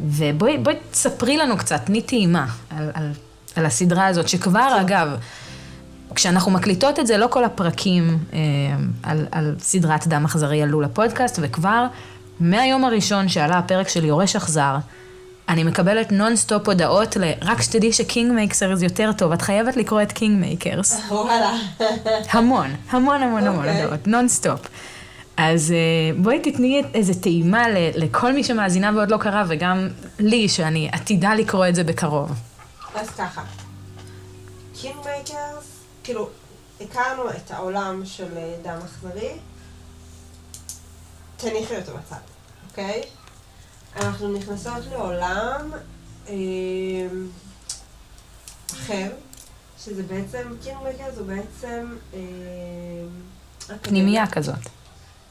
Speaker 1: ובואי תספרי לנו קצת, תני טעימה על, על, על הסדרה הזאת, שכבר, כן. אגב, כשאנחנו מקליטות את זה, לא כל הפרקים אה, על, על סדרת דם אכזרי עלו לפודקאסט, וכבר מהיום הראשון שעלה הפרק של יורש אכזר, אני מקבלת נונסטופ הודעות ל... רק שתדעי שקינג מייקרס יותר טוב, את חייבת לקרוא את קינג מייקרס.
Speaker 2: וואלה.
Speaker 1: המון, המון המון המון אוקיי. הודעות, נונסטופ. אז אה, בואי תתני איזה טעימה לכל מי שמאזינה ועוד לא קרא, וגם לי, שאני עתידה לקרוא את זה בקרוב.
Speaker 2: אז ככה, קינג מייקרס, כאילו, הכרנו את העולם של אה, דם אכזרי, תניחי אותו בצד, אוקיי? אנחנו נכנסות לעולם אה, אחר, שזה בעצם, קינג מייקרס הוא בעצם... אה,
Speaker 1: פנימייה כזאת.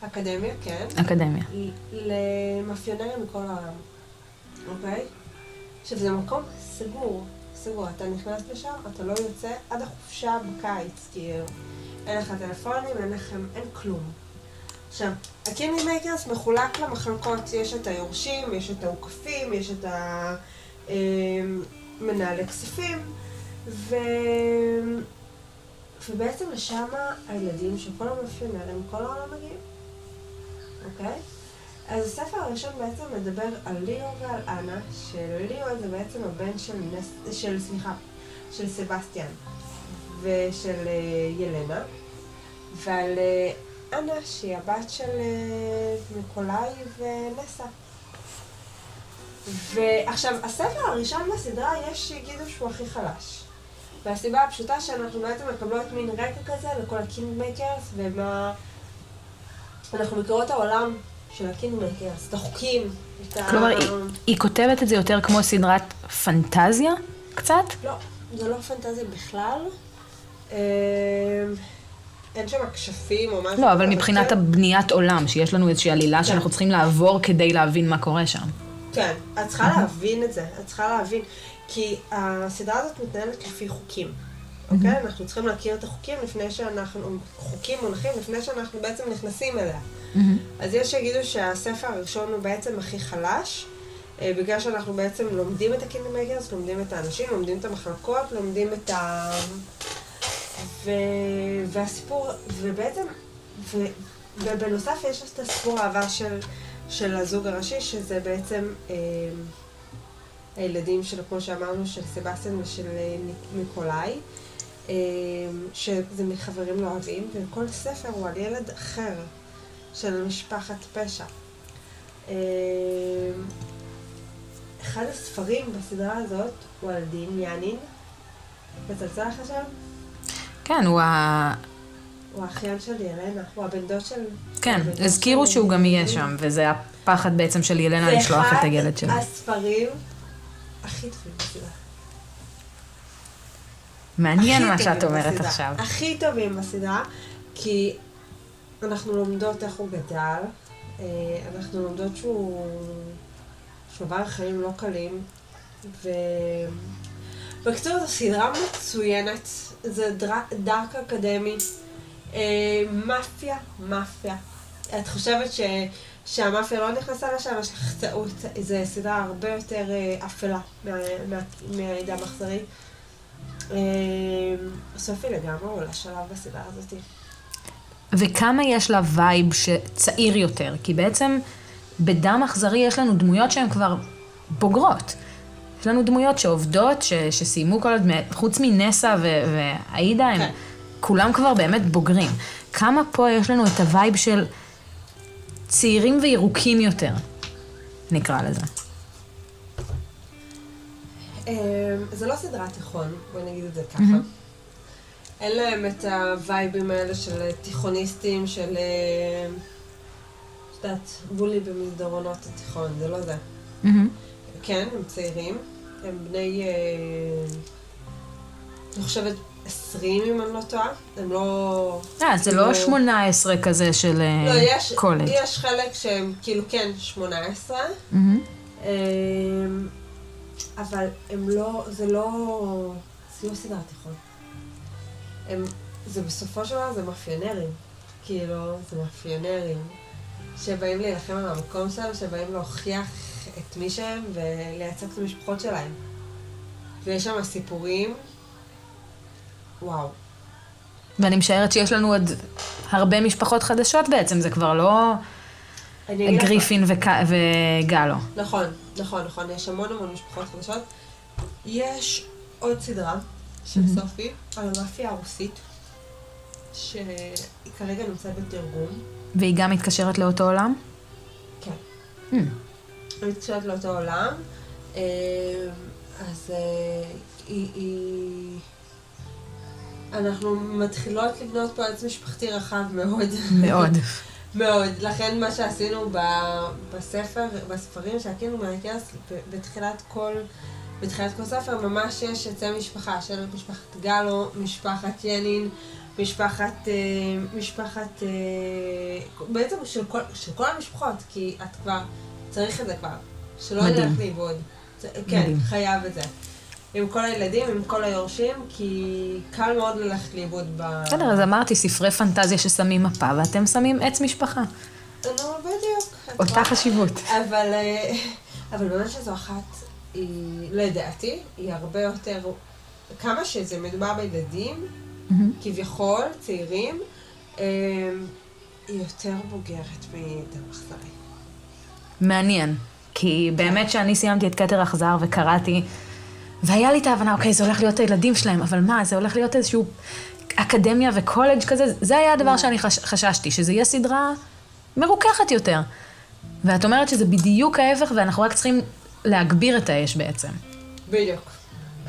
Speaker 2: אקדמיה, כן.
Speaker 1: אקדמיה.
Speaker 2: למאפיונרים מכל העולם, אוקיי? עכשיו, זה מקום סגור, סגור. אתה נכנס לשם, אתה לא יוצא עד החופשה בקיץ, כאילו. אין לך טלפונים, אין לכם, אין כלום. עכשיו, הקינג מייקרס מחולק למחלקות, יש את היורשים, יש את האוכפים, יש את המנהלי אמ, כספים, ו... ובעצם לשם הילדים של כל המאפיונרים, כל העולם מגיעים. אוקיי? אז הספר הראשון בעצם מדבר על ליאו ועל אנה, שליאו זה בעצם הבן של, נס, של סליחה, של סבסטיאן ושל uh, ילנה, ועל uh, אנה שהיא הבת של uh, ניקולאי ונסה. ועכשיו, הספר הראשון בסדרה יש שיגידו שהוא הכי חלש. והסיבה הפשוטה שאנחנו בעצם מקבלות מין רקע כזה לכל הקינג מייקרס ומה... אנחנו מכירות העולם של הקינגמקרס, את החוקים, את
Speaker 1: ה... כלומר, היא, היא כותבת את זה יותר כמו סדרת פנטזיה, קצת?
Speaker 2: לא, זה לא פנטזיה בכלל. אין שם כשפים או משהו.
Speaker 1: לא, אבל מבחינת הבניית עולם, שיש לנו איזושהי עלילה כן. שאנחנו צריכים לעבור כדי להבין מה קורה שם.
Speaker 2: כן, את צריכה להבין את זה, את צריכה להבין. כי הסדרה הזאת מתנהלת לפי חוקים. אוקיי? אנחנו צריכים להכיר את החוקים לפני שאנחנו, חוקים מונחים לפני שאנחנו בעצם נכנסים אליה. אז יש שיגידו שהספר הראשון הוא בעצם הכי חלש, אה, בגלל שאנחנו בעצם לומדים את הקינדום מייקרס, לומדים את האנשים, לומדים את המחלקות, לומדים את ה... ו... והסיפור, ובעצם, ו... ובנוסף יש את הסיפור האהבה של, של הזוג הראשי, שזה בעצם אה, הילדים של, כמו שאמרנו, של סבסטיאן ושל אה, ניקולאי, אה, שזה מחברים לא אוהבים, וכל ספר הוא על ילד אחר של משפחת פשע. אה, אחד הספרים בסדרה הזאת הוא על דין יאנין. מצלצל לך שם?
Speaker 1: כן, הוא ה...
Speaker 2: הוא האחיין של ילנה, הוא הבן דוד של...
Speaker 1: כן, הזכירו שהוא גם יהיה שם, וזה הפחד בעצם של ילנה
Speaker 2: זה
Speaker 1: לשלוח את
Speaker 2: אחד
Speaker 1: הילד שלה.
Speaker 2: הספרים הכי טובים בסדרה.
Speaker 1: מעניין מה שאת אומרת
Speaker 2: בסדרה.
Speaker 1: עכשיו.
Speaker 2: הכי טובים בסדרה, כי אנחנו לומדות איך הוא גדל, אה, אנחנו לומדות שהוא... שהוא עבר חיים לא קלים, ו... בקיצור, זו סדרה מצוינת, זה. dark academy, אה, מאפיה, מאפיה. את חושבת ש... שהמאפיה לא נכנסה לשם, יש לך טעות, זו סדרה הרבה יותר אה, אפלה מה... מה... מהדם האכזרי. אה, סופי לגמרי עולה שלב בסדרה הזאת.
Speaker 1: וכמה יש לה vibe שצעיר יותר, כי בעצם בדם אכזרי יש לנו דמויות שהן כבר בוגרות. יש לנו דמויות שעובדות, ש, שסיימו כל הדמי... חוץ מנסה ו, ועאידה, הם
Speaker 2: כן.
Speaker 1: כולם כבר באמת בוגרים. כמה פה יש לנו את ה vibe של צעירים וירוקים יותר, נקרא לזה.
Speaker 2: אה, זה לא סדרת תיכון, בואי נגיד את זה ככה. אין להם את הווייבים האלה של תיכוניסטים, של... אה, את יודעת, בולי במסדרונות התיכון, זה לא זה.
Speaker 1: מהמם.
Speaker 2: כן, הם צעירים, הם בני... אה, אני חושבת עשרים אם אני לא טועה, הם לא...
Speaker 1: אה, זה לא 18 כזה של אה,
Speaker 2: לא, יש,
Speaker 1: קולג'.
Speaker 2: יש חלק שהם כאילו כן 18,
Speaker 1: מהמם.
Speaker 2: אמ, אבל הם לא, זה לא, זה לא סדרת תיכון. הם, זה בסופו של דבר זה מאפיונרים. כאילו, זה מאפיונרים. שבאים להילחם על המקום שלהם, שבאים להוכיח את מי שהם ולייצג את המשפחות שלהם. ויש שם סיפורים, וואו.
Speaker 1: ואני משערת שיש לנו עוד הרבה משפחות חדשות בעצם, זה כבר לא גריפין וק... וגלו.
Speaker 2: נכון, נכון, נכון, יש המון המון משפחות חדשות. יש עוד סדרה של. סופי על המאפיה הרוסית, שהיא כרגע נמצאת בתרגום.
Speaker 1: והיא גם מתקשרת לאותו עולם?
Speaker 2: כן.
Speaker 1: Hmm.
Speaker 2: היא מתקשרת לאותו עולם. אה, אז אה, היא... היא... אנחנו מתחילות לבנות פה עץ משפחתי רחב מאוד.
Speaker 1: מאוד.
Speaker 2: מאוד. לכן מה שעשינו בספר, בספרים שהקינו מהכנס, בתחילת כל, בתחילת כל ספר, ממש יש עצי משפחה של משפחת גלו, משפחת ינין, משפחת, אה, משפחת, אה, בעצם של כל, של כל המשפחות, כי את כבר, צריך את זה כבר, שלא. ילך לאיבוד. כן,
Speaker 1: מדהים.
Speaker 2: חייב את זה. עם כל הילדים, עם כל היורשים, כי קל מאוד ללכת לאיבוד ב...
Speaker 1: בסדר, אז אמרתי, ספרי פנטזיה ששמים מפה, ואתם שמים עץ משפחה.
Speaker 2: נו, בדיוק. את
Speaker 1: אותה
Speaker 2: רואה?
Speaker 1: חשיבות.
Speaker 2: אבל, אה, אבל באמת שזו אחת, היא, לדעתי, היא הרבה יותר, כמה שזה מדובר בילדים. כביכול, צעירים, אה, היא יותר בוגרת מדם אכזרי.
Speaker 1: מעניין. כי באמת שאני סיימתי את כתר אכזר וקראתי, והיה לי את ההבנה, אוקיי, זה הולך להיות הילדים שלהם, אבל מה, זה הולך להיות איזשהו אקדמיה וקולג' כזה, זה היה הדבר שאני חש, חששתי, שזה יהיה סדרה מרוככת יותר. ואת אומרת שזה בדיוק ההפך, ואנחנו רק צריכים להגביר את האש בעצם.
Speaker 2: בדיוק.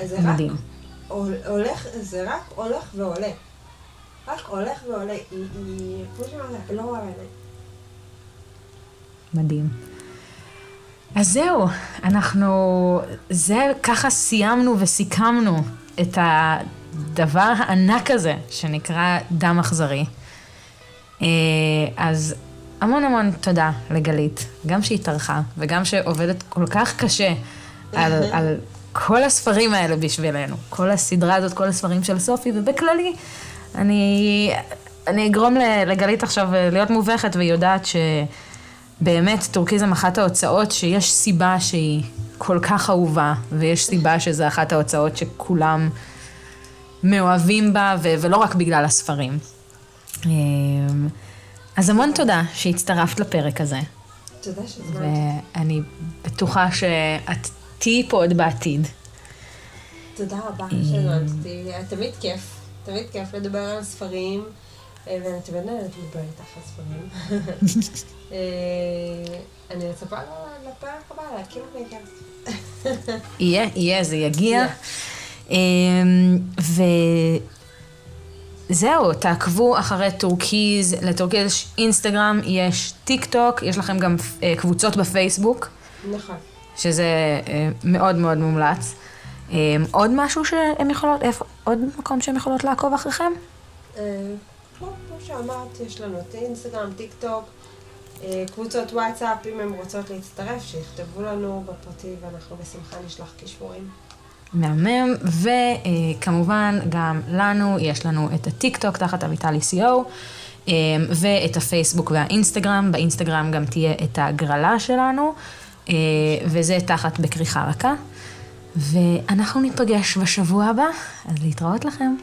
Speaker 2: אז זה
Speaker 1: מדהים.
Speaker 2: רק הולך, זה רק הולך ועולה. רק הולך ועולה. היא, היא, כמו שאמרת, לא.
Speaker 1: מדהים. אז זהו, אנחנו, זה, ככה סיימנו וסיכמנו את הדבר הענק הזה שנקרא דם אכזרי. אה, אז המון המון תודה לגלית, גם שהיא טרחה וגם שעובדת כל כך קשה על, על כל הספרים האלה בשבילנו, כל הסדרה הזאת, כל הספרים של סופי, ובכללי, אני אני אגרום לגלית עכשיו להיות מובכת, והיא יודעת שבאמת טורקיזם אחת ההוצאות שיש סיבה שהיא כל כך אהובה, ויש סיבה שזו אחת ההוצאות שכולם מאוהבים בה, ו- ולא רק בגלל הספרים. אמ, אז המון תודה שהצטרפת לפרק הזה.
Speaker 2: תודה שהזמנת.
Speaker 1: ואני בטוחה שאת תהיי פה עוד בעתיד.
Speaker 2: תודה רבה שהזמנת אותי, תמיד כיף, תמיד כיף לדבר על ספרים, אה, ואני תמיד נהנית לדבר איתך על ספרים. אה, אני מצפה לפרק הבא להקים פודקאסט.
Speaker 1: יהיה, יהיה, זה יגיע. אמ, וזהו, תעקבו אחרי טורקיז, לטורקיז יש אינסטגרם, יש טיק טוק, יש לכם גם אה, קבוצות בפייסבוק.
Speaker 2: נכון.
Speaker 1: שזה מאוד מאוד מומלץ. אמ, עוד משהו שהן יכולות, איפה, עוד מקום שהן יכולות לעקוב אחריכם?
Speaker 2: כמו שאמרת, יש לנו את אינסטגרם, טיק טוק, קבוצות וואטסאפ, אם הן רוצות להצטרף, שיכתבו לנו בפרטי ואנחנו בשמחה נשלח קישורים.
Speaker 1: מהמם, וכמובן גם לנו, יש לנו את הטיק טוק תחת אביטלי co, ואת הפייסבוק והאינסטגרם, באינסטגרם גם תהיה את ההגרלה שלנו, אה, וזה תחת בכריכה רכה. ואנחנו ניפגש בשבוע הבא, אז להתראות לכם.